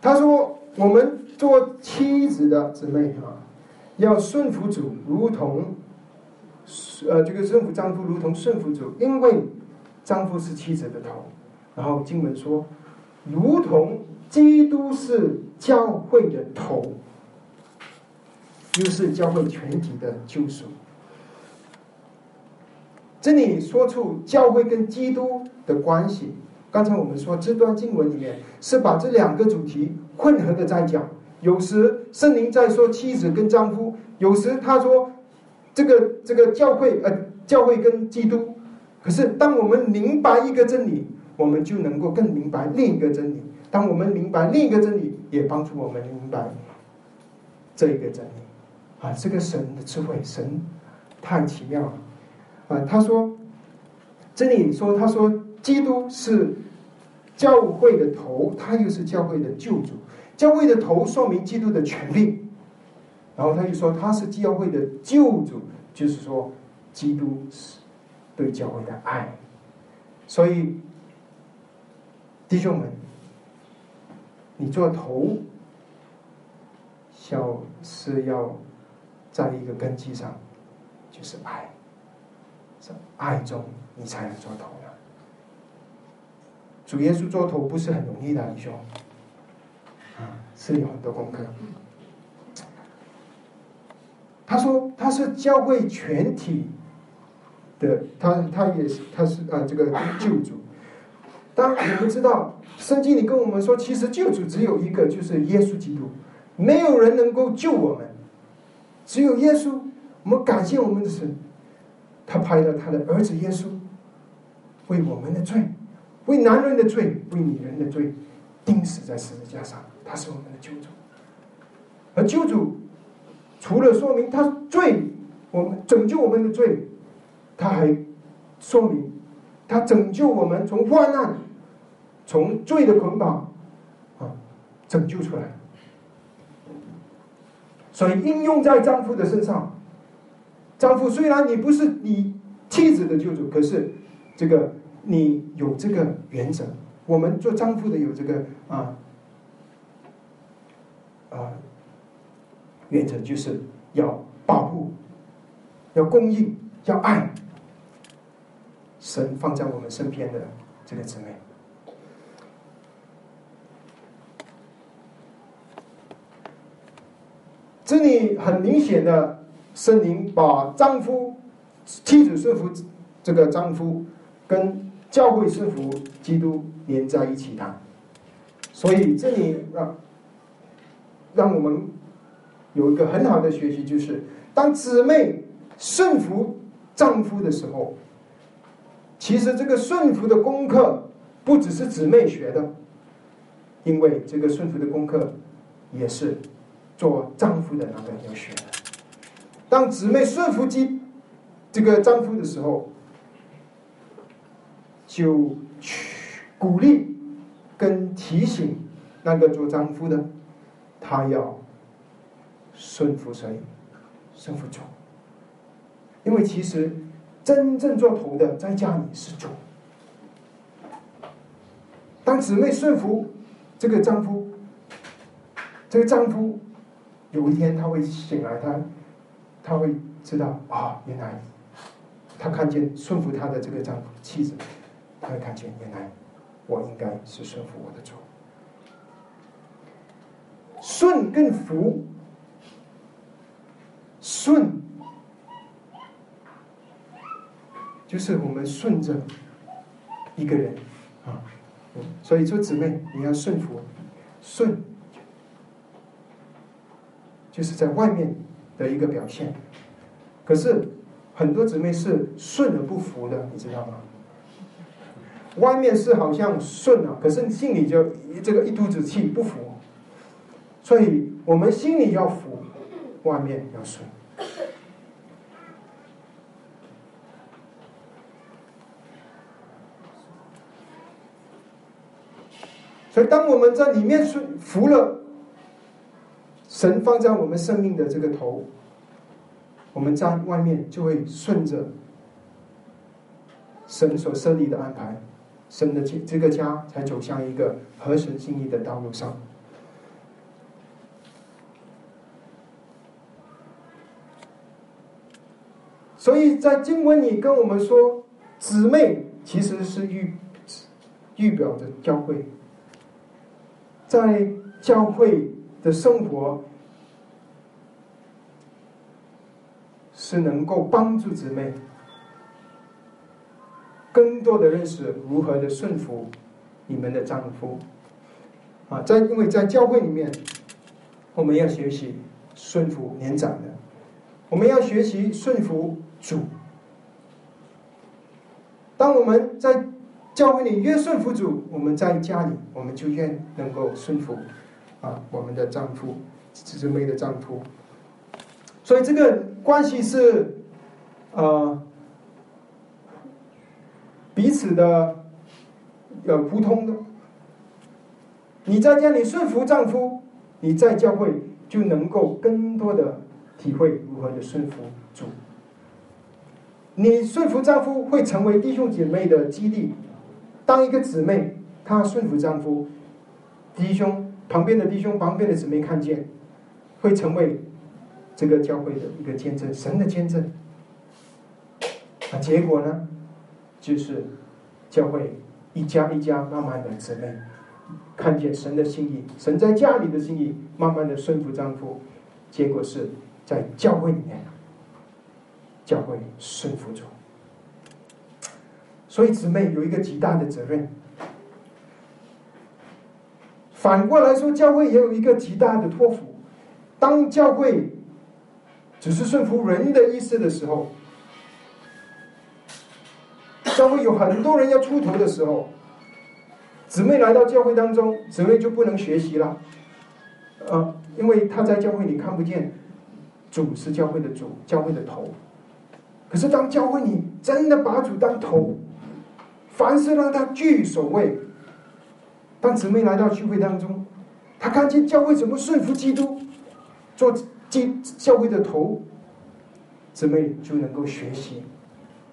他说：“我们做妻子的姊妹啊，要顺服主，如同呃这个顺服丈夫，如同顺服主，因为丈夫是妻子的头。”然后经文说：“如同基督是教会的头，就是教会全体的救赎。”这里说出教会跟基督的关系。刚才我们说这段经文里面是把这两个主题混合的在讲。有时圣灵在说妻子跟丈夫，有时他说这个这个教会呃教会跟基督。可是当我们明白一个真理，我们就能够更明白另一个真理。当我们明白另一个真理，也帮助我们明白这一个真理。啊，这个神的智慧，神太奇妙了。啊，他说这里说他说基督是。教会的头，他又是教会的救主。教会的头说明基督的权利，然后他就说他是教会的救主，就是说基督是对教会的爱。所以弟兄们，你做头，要是要在一个根基上，就是爱，在爱中你才能做头。主耶稣做头不是很容易的，弟兄，啊，是有很多功课。他说他是教会全体的，他他也是他是啊这个救主。当我们知道圣经里跟我们说，其实救主只有一个，就是耶稣基督，没有人能够救我们，只有耶稣。我们感谢我们的神，他派了他的儿子耶稣为我们的罪。为男人的罪，为女人的罪，钉死在十字架上，他是我们的救主。而救主除了说明他罪，我们拯救我们的罪，他还说明他拯救我们从患难、从罪的捆绑啊拯救出来。所以应用在丈夫的身上。丈夫虽然你不是你妻子的救主，可是这个。你有这个原则，我们做丈夫的有这个啊啊原则，就是要保护、要供应、要爱。神放在我们身边的这个姊妹，这里很明显的，圣灵把丈夫、妻子顺服这个丈夫跟。教会顺服基督连在一起的，所以这里让让我们有一个很好的学习，就是当姊妹顺服丈夫的时候，其实这个顺服的功课不只是姊妹学的，因为这个顺服的功课也是做丈夫的那个要学。当姊妹顺服基这个丈夫的时候。就去鼓励跟提醒那个做丈夫的，他要顺服谁？顺服主。因为其实真正做头的在家里是主。当姊妹顺服这个丈夫，这个丈夫有一天他会醒来，他他会知道啊，原来他看见顺服他的这个丈夫妻子。他会看见，原来我应该是顺服我的主。顺跟服，顺就是我们顺着一个人啊，所以说姊妹你要顺服，顺就是在外面的一个表现。可是很多姊妹是顺而不服的，你知道吗？外面是好像顺了，可是心里就这个一肚子气不服，所以我们心里要服，外面要顺。所以当我们在里面顺服了，神放在我们生命的这个头，我们在外面就会顺着神所设立的安排，神的这这个家才走向一个合神心意的道路上。所以在经文里跟我们说，姊妹其实是预预表的教会。在教会。的生活是能够帮助姊妹更多的认识如何的顺服你们的丈夫啊，在因为在教会里面，我们要学习顺服年长的，我们要学习顺服。主，当我们在教会里越顺服主，我们在家里我们就越能够顺服啊，我们的丈夫，姊妹的丈夫。所以这个关系是呃彼此的呃互通的。你在家里顺服丈夫，你在教会就能够更多的体会如何的顺服主。你顺服丈夫会成为弟兄姐妹的激励。当一个姊妹她顺服丈夫，弟兄旁边的弟兄旁边的姊妹看见，会成为这个教会的一个见证，神的见证。啊，结果呢，就是教会一家一家慢慢的姊妹看见神的心意，神在家里的心意，慢慢的顺服丈夫，结果是在教会里面。教会顺服主，所以姊妹有一个极大的责任。反过来说，教会也有一个极大的托付。当教会只是顺服人的意思的时候，教会有很多人要出头的时候，姊妹来到教会当中，姊妹就不能学习了。呃，因为他在教会里看不见主是教会的主，教会的头。可是，当教会你真的把主当头，凡事让他居首位。当姊妹来到聚会当中，他看见教会怎么顺服基督，做基教会的头，姊妹就能够学习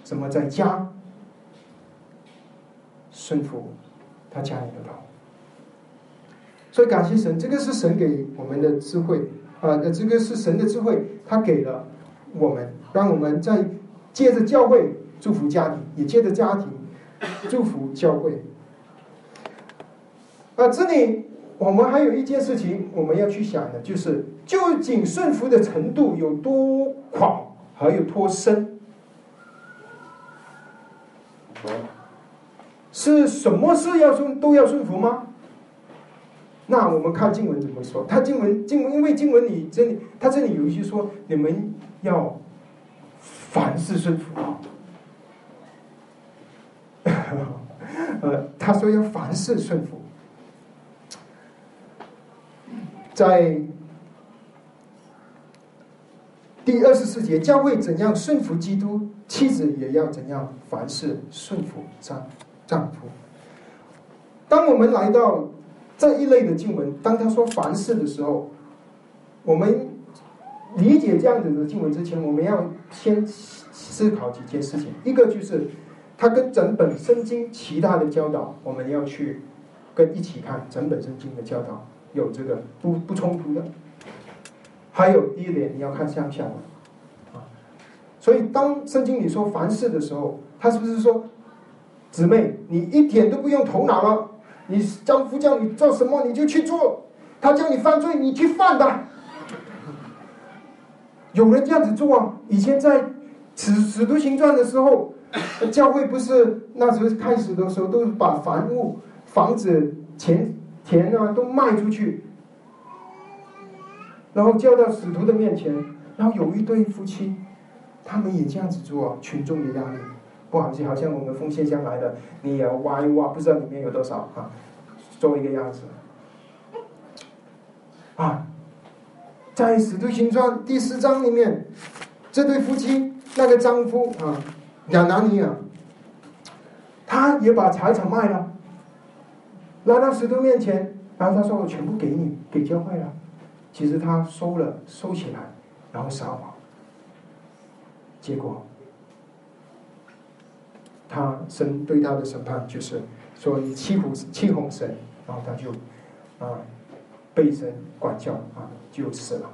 怎么在家顺服他家里的头。所以，感谢神，这个是神给我们的智慧啊！那这个是神的智慧，他给了我们，让我们在。借着教会祝福家庭，也借着家庭祝福教会。啊，这里我们还有一件事情我们要去想的，就是究竟顺服的程度有多广，还有多深？是什么事要顺都要顺服吗？那我们看经文怎么说？他经文经文，因为经文里这里他这里有一句说，你们要。凡事顺服，呃，他说要凡事顺服，在第二十四节，教会怎样顺服基督，妻子也要怎样凡事顺服丈丈夫。当我们来到这一类的经文，当他说凡事的时候，我们。理解这样子的经文之前，我们要先思考几件事情。一个就是，它跟整本圣经其他的教导，我们要去跟一起看整本圣经的教导有这个不不冲突的。还有一点，你要看向下啊。所以当圣经里说凡事的时候，他是不是说姊妹，你一点都不用头脑了？你丈夫叫你做什么你就去做，他叫你犯罪你去犯吧。有人这样子做啊！以前在《使使徒行传》的时候，教会不是那时候开始的时候，都把房屋、房子、钱、田啊都卖出去，然后叫到使徒的面前，然后有一对夫妻，他们也这样子做。群众的压力，不好意思，好像我们奉献箱来的，你也要挖一挖，不知道里面有多少啊，做一个样子，啊。在《使徒行传》第四章里面，这对夫妻，那个丈夫啊，亚拿尼亚，他也把财产卖了，来到石头面前，然后他说：“我全部给你，给教会了。”其实他收了，收起来，然后撒谎。结果，他神对他的审判就是说你欺负欺哄神，然后他就啊。被神管教啊，就死了。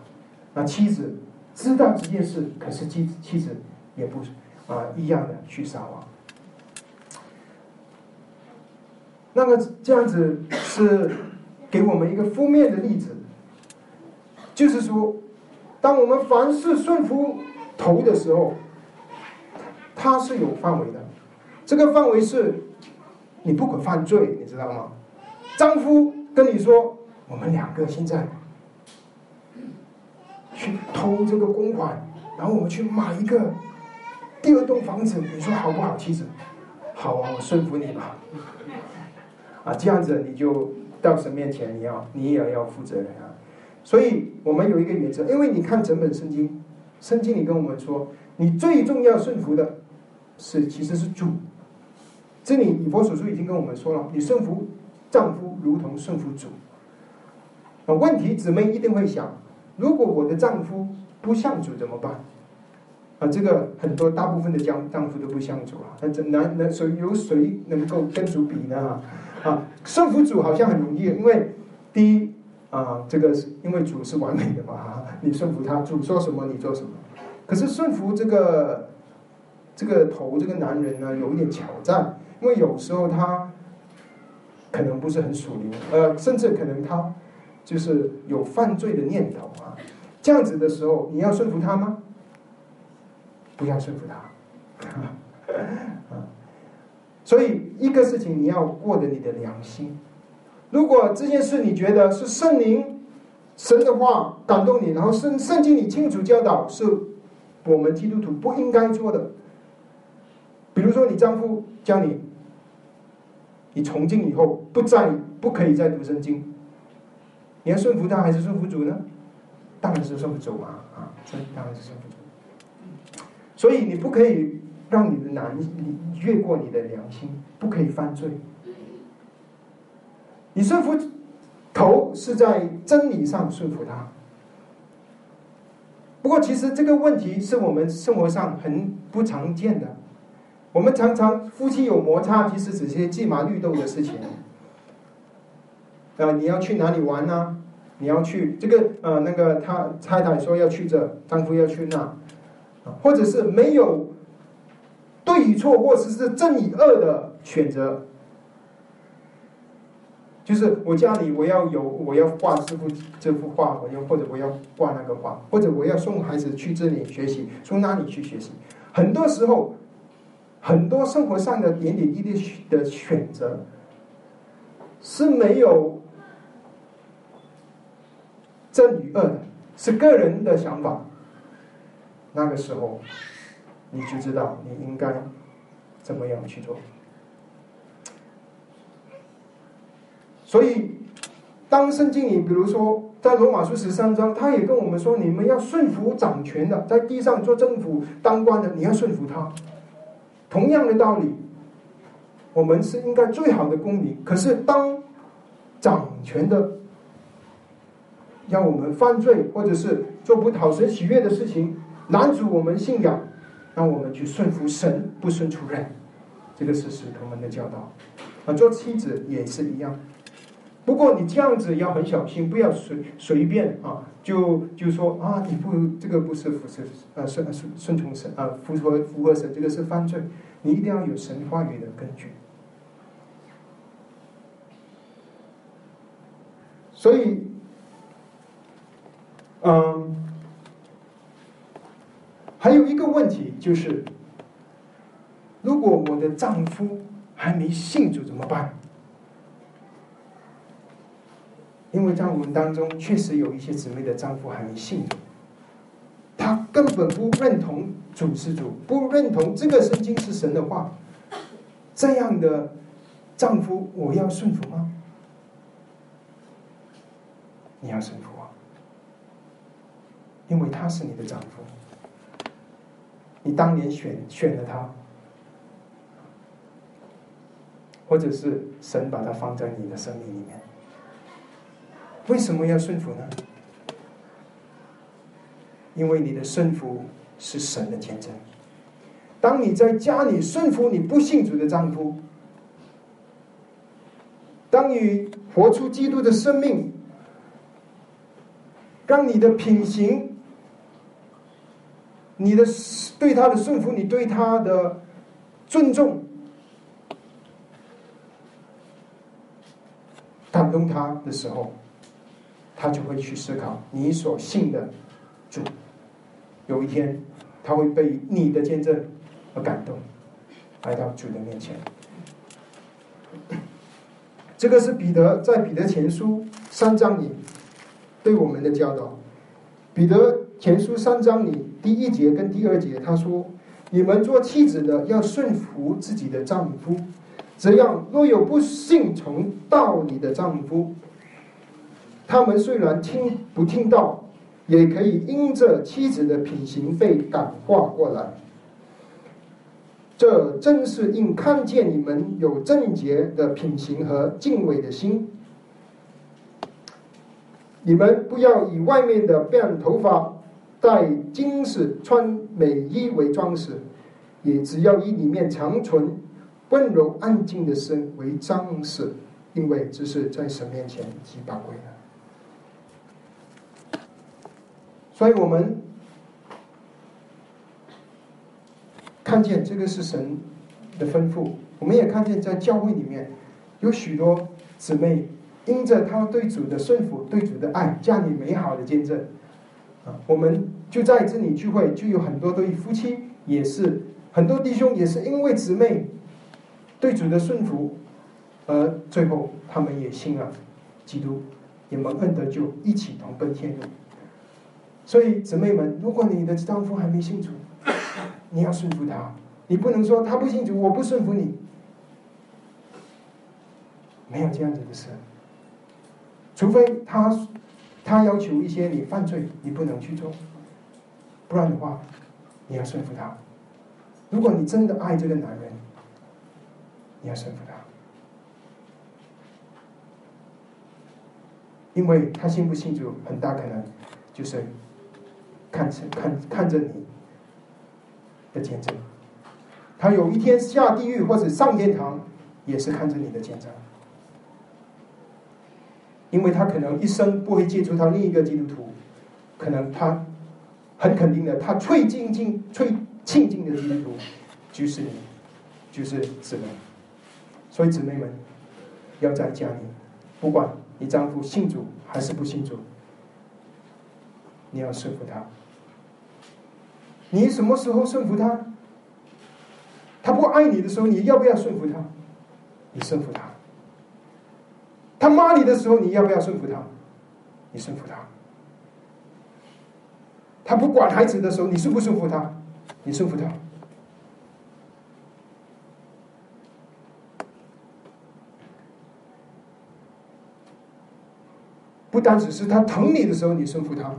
那妻子知道这件事，可是妻妻子也不啊一样的去撒谎。那个这样子是给我们一个负面的例子，就是说，当我们凡事顺服头的时候，它是有范围的。这个范围是，你不可犯罪，你知道吗？丈夫跟你说，我们两个现在去偷这个公款，然后我们去买一个第二栋房子，你说好不好？妻子，好啊，我顺服你吧。啊，这样子你就到神面前，你要你也要负责任啊。所以我们有一个原则，因为你看整本圣经，圣经里跟我们说，你最重要顺服的是其实是主。这里以佛所书已经跟我们说了，你顺服丈夫如同顺服主。啊，问题姊妹一定会想，如果我的丈夫不像主怎么办？啊，这个很多大部分的丈丈夫都不像主啊，那这男男谁有谁能够跟主比呢？啊，顺服主好像很容易，因为第一啊，这个是因为主是完美的嘛，你顺服他，主说什么你做什么。可是顺服这个这个头这个男人呢，有一点挑战。因为有时候他可能不是很属灵，呃，甚至可能他就是有犯罪的念头啊。这样子的时候，你要顺服他吗？不要顺服他。啊，所以一个事情你要过得你的良心。如果这件事你觉得是圣灵、神的话感动你，然后圣圣经里清楚教导是我们基督徒不应该做的，比如说你丈夫叫你。你从今以后不再不可以再读圣经，你要顺服他还是顺服主呢？当然是顺服主嘛，啊，这当然是顺服主。所以你不可以让你的男你越过你的良心，不可以犯罪。你顺服头是在真理上顺服他。不过，其实这个问题是我们生活上很不常见的。我们常常夫妻有摩擦，其实只是鸡毛绿豆的事情。啊，你要去哪里玩呢？你要去这个呃那个他太太说要去这，丈夫要去那，或者是没有对与错，或者是正与恶的选择。就是我家里我要有我要画这幅这幅画，我要或者我要画那个画，或者我要送孩子去这里学习，从哪里去学习？很多时候。很多生活上的点点滴滴的选择是没有正与恶的，是个人的想法。那个时候，你就知道你应该怎么样去做。所以，当圣经里，比如说在罗马书十三章，他也跟我们说：你们要顺服掌权的，在地上做政府当官的，你要顺服他。同样的道理，我们是应该最好的公民。可是，当掌权的让我们犯罪，或者是做不讨神喜悦的事情，拦阻我们信仰，让我们去顺服神，不顺从人。这个是使徒们的教导。啊，做妻子也是一样。不过你这样子要很小心，不要随随便啊，就就说啊，你不这个不是服侍啊顺顺顺从神啊，符合符合神，这个是犯罪。你一定要有神话语的根据。所以，嗯，还有一个问题就是，如果我的丈夫还没信主怎么办？因为在我们当中，确实有一些姊妹的丈夫还没信主，他根本不认同主是主，不认同这个圣经是神的话。这样的丈夫，我要顺服吗？你要顺服啊，因为他是你的丈夫，你当年选选了他，或者是神把他放在你的生命里面。为什么要顺服呢？因为你的顺服是神的见证。当你在家里顺服你不信主的丈夫，当你活出基督的生命，让你的品行你的对他的顺服，你对他的尊重，感动他的时候，他就会去思考你所信的主。有一天，他会被你的见证而感动，来到主的面前。这个是彼得在彼得前书三章里对我们的教导。彼得前书三章里第一节跟第二节，他说：“你们做妻子的要顺服自己的丈夫，这样若有不信从道理的丈夫，他们虽然听不听到，也可以因着妻子的品行被感化过来。这正是因看见你们有正洁的品行和敬畏的心。”你们不要以外面的辫头发、戴金饰、穿美衣为装饰，也只要以里面长存温柔安静的身为装饰，因为这是在神面前极宝贵的。所以我们看见这个是神的吩咐，我们也看见在教会里面有许多姊妹。因着他对主的顺服，对主的爱，加以美好的见证，我们就在这里聚会，就有很多对夫妻，也是很多弟兄，也是因为姊妹对主的顺服，而最后他们也信了基督，也蒙恩得救，一起同奔天路。所以姊妹们，如果你的丈夫还没信主，你要顺服他，你不能说他不信主，我不顺服你，没有这样子的事。除非他，他要求一些你犯罪，你不能去做，不然的话，你要顺服他。如果你真的爱这个男人，你要顺服他，因为他信不信主，很大可能就是看着看看着你的见证。他有一天下地狱或者上天堂，也是看着你的见证。因为他可能一生不会接触到另一个基督徒，可能他很肯定的，他最亲近、最亲近的基督徒就是你，就是姊妹。所以姊妹们要在家里，不管你丈夫信主还是不信主，你要顺服他。你什么时候顺服他？他不爱你的时候，你要不要顺服他？你顺服他。他骂你的时候，你要不要顺服他？你顺服他。他不管孩子的时候，你顺不顺服他？你顺服他。不单只是他疼你的时候，你顺服他；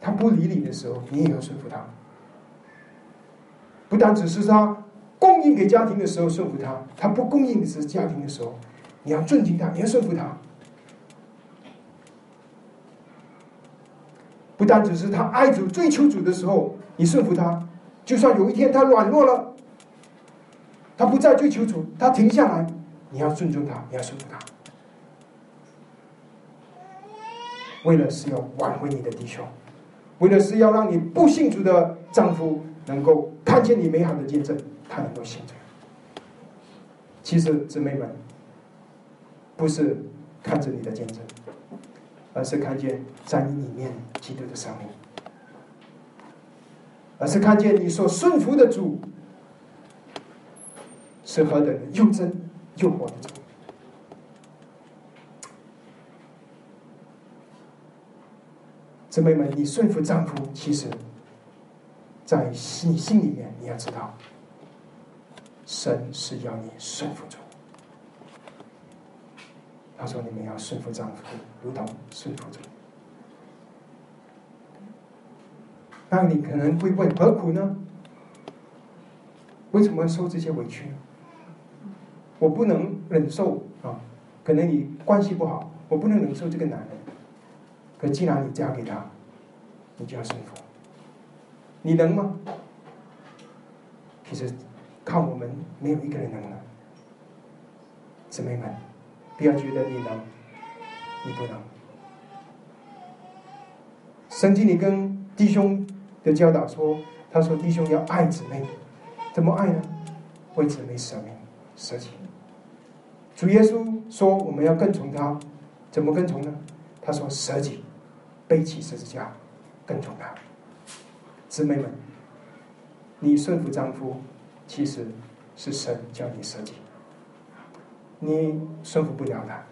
他不理你的时候，你也要顺服他。不单只是他供应给家庭的时候顺服他，他不供应的是家庭的时候。你要尊敬他，你要顺服他。不单只是他爱主、追求主的时候，你顺服他；就算有一天他软弱了，他不再追求主，他停下来，你要尊重他，你要顺服他。为了是要挽回你的弟兄，为了是要让你不信主的丈夫能够看见你美好的见证，他能够信主。其实姊妹们。不是看着你的见证，而是看见在你里面基督的生命，而是看见你所顺服的主是何等的又真又活的主。姊妹们，你顺服丈夫，其实，在你心里面你要知道，神是要你顺服主。他说：“你们要顺服丈夫，如同顺服主。”那你可能会问：何苦呢？为什么要受这些委屈呢？我不能忍受啊！可能你关系不好，我不能忍受这个男人。可既然你嫁给他，你就要顺服。你能吗？其实靠我们没有一个人能的，姊妹们。不要觉得你能，你不能。圣经里跟弟兄的教导说：“他说弟兄要爱姊妹，怎么爱呢？为姊妹舍命舍己。”主耶稣说：“我们要跟从他，怎么跟从呢？”他说：“舍己，背起十字架，跟从他。”姊妹们，你顺服丈夫，其实是神叫你舍己。你顺服不了他，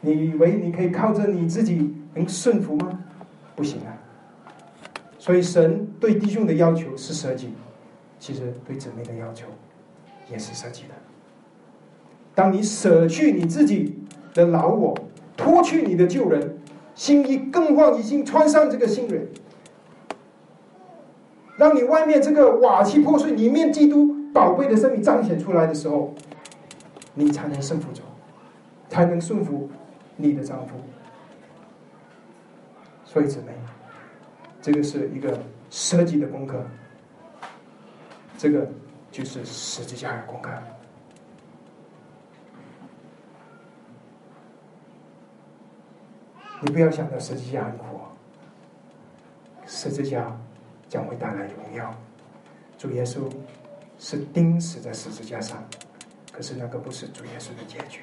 你以为你可以靠着你自己能顺服吗？不行啊！所以神对弟兄的要求是舍己，其实对姊妹的要求也是舍己的。当你舍去你自己的老我，脱去你的旧人，新衣更换，已经穿上这个新人。让你外面这个瓦器破碎，里面基督宝贝的生命彰显出来的时候，你才能胜服主，才能顺服你的丈夫。所以姊妹，这个是一个设计的功课，这个就是十字架的功课。你不要想到十字架很苦，十字架。将会带来荣耀。主耶稣是钉死在十字架上，可是那个不是主耶稣的结局。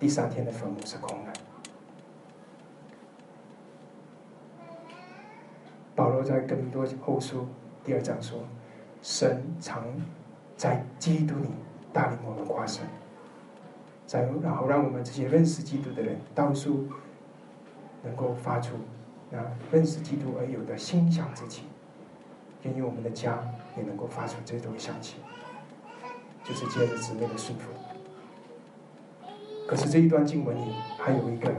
第三天的坟墓是空的。保罗在更多后书第二章说：“神常在基督里带领我们跨生，在然后让我们这些认识基督的人，到处能够发出。”啊，认识基督而有的心想之情，愿意我们的家也能够发出这种香气，就是接着姊妹的顺服。可是这一段经文里还有一个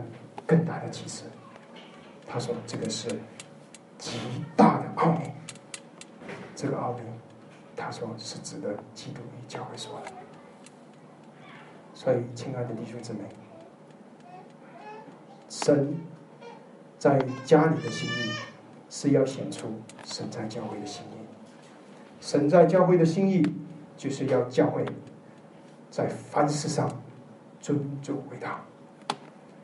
更大的启示，他说这个是极大的奥秘。这个奥秘，他说是指的基督与教会说的。所以，亲爱的弟兄姊妹，神。在家里的心意是要显出神在教会的心意。神在教会的心意就是要教会在凡事上尊重伟大，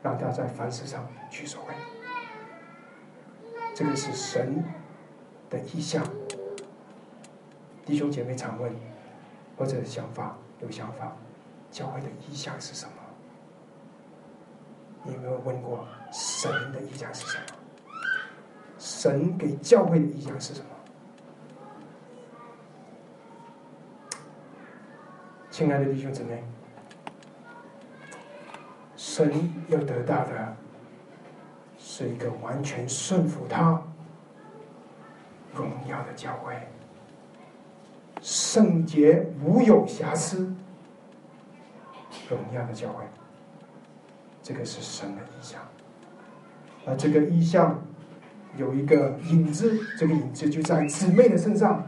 让他在凡事上去所谓。这个是神的意向。弟兄姐妹常问或者想法有想法，教会的意向是什么？你有没有问过神的意向是什么？神给教会的意向是什么？亲爱的弟兄姊妹，神要得到的是一个完全顺服他、荣耀的教会，圣洁无有瑕疵、荣耀的教会。这个是神的意象，而这个意象有一个影子，这个影子就在姊妹的身上。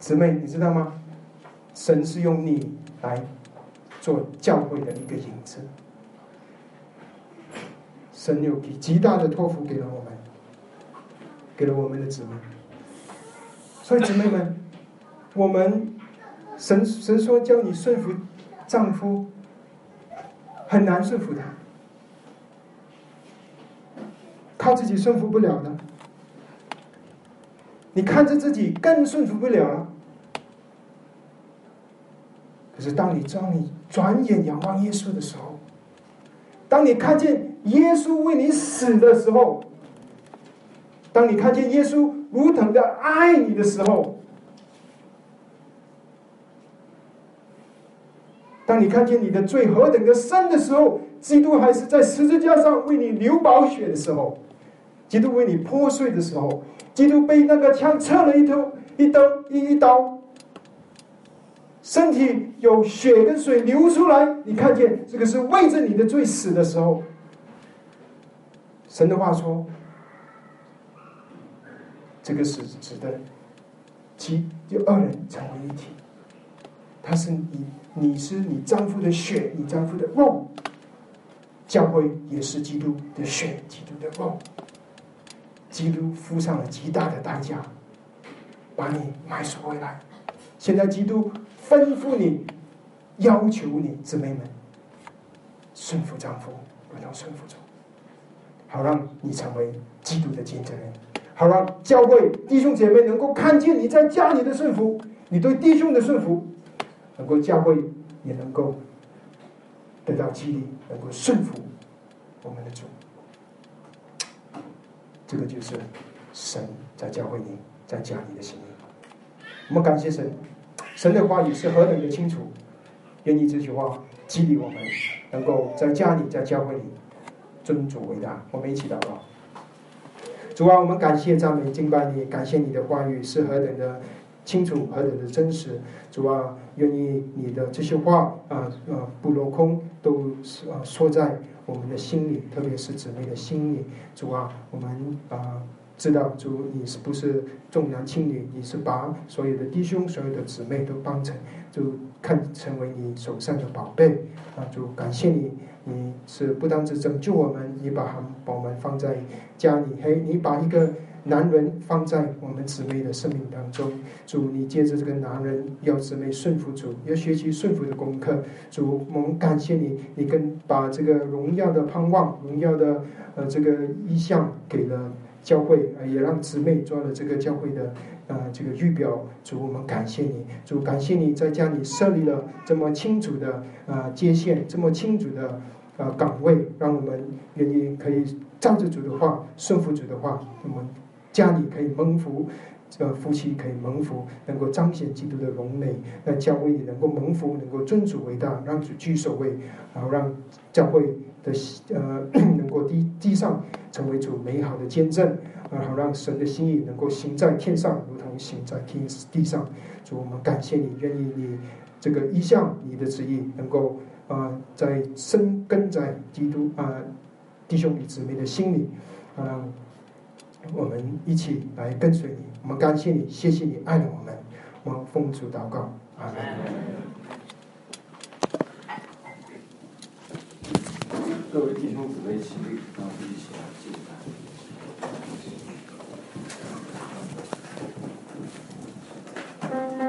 姊妹，你知道吗？神是用你来做教会的一个影子。神有极极大的托付给了我们，给了我们的姊妹。所以姊妹们，我们神神说教你顺服丈夫。很难顺服他，靠自己顺服不了的。你看着自己更顺服不了了。可是当你当你转眼仰望耶稣的时候，当你看见耶稣为你死的时候，当你看见耶稣如同的爱你的时候。当你看见你的罪何等的深的时候，基督还是在十字架上为你流宝血的时候，基督为你破碎的时候，基督被那个枪刺了一头一刀一一刀，身体有血跟水流出来，你看见这个是为着你的罪死的时候，神的话说，这个是指的，其就二人成为一体，他是你。你是你丈夫的血，你丈夫的肉，教会也是基督的血，基督的肉。基督付上了极大的代价，把你买赎回来。现在基督吩咐你，要求你姊妹们顺服丈夫，不要顺服主。好让你成为基督的见证人，好让教会弟兄姐妹能够看见你在家里的顺服，你对弟兄的顺服，能够教会也能够得到激励，能够顺服我们的主。这个就是神在教会里，在家里的心意。我们感谢神，神的话语是何等的清楚，愿意这句话激励我们，能够在家里，在教会里。尊主伟大，我们一起祷告。主啊，我们感谢赞美敬拜你，感谢你的话语是何等的清楚，何等的真实。主啊，愿意你的这些话啊啊不落空，都啊说在我们的心里，特别是姊妹的心里。主啊，我们啊知道主你是不是重男轻女，你是把所有的弟兄、所有的姊妹都当成就看成为你手上的宝贝啊！主感谢你。你是不单只拯救我们，你把我们放在家里，嘿，你把一个男人放在我们姊妹的生命当中。主，你借着这个男人，要姊妹顺服主，要学习顺服的功课。主，我们感谢你，你跟把这个荣耀的盼望、荣耀的呃这个意向给了教会，也让姊妹做了这个教会的。呃，这个预表主，我们感谢你，主感谢你在家里设立了这么清楚的呃界限，这么清楚的呃岗位，让我们愿意可以照着主的话，顺服主的话，我们家里可以蒙福，呃夫妻可以蒙福，能够彰显基督的荣美，那教会也能够蒙福，能够尊主为大，让主居首位，然后让教会的呃 能够地地上成为主美好的见证。然后让神的心意能够行在天上，如同行在天地上。主，我们感谢你，愿意你这个意向，你的旨意能够啊，在生根在基督啊弟兄姊妹的心里啊，我们一起来跟随你，我们感谢你，谢谢你爱我们，我们奉主祷告，阿门。各位弟兄姊妹，立，一起来敬拜。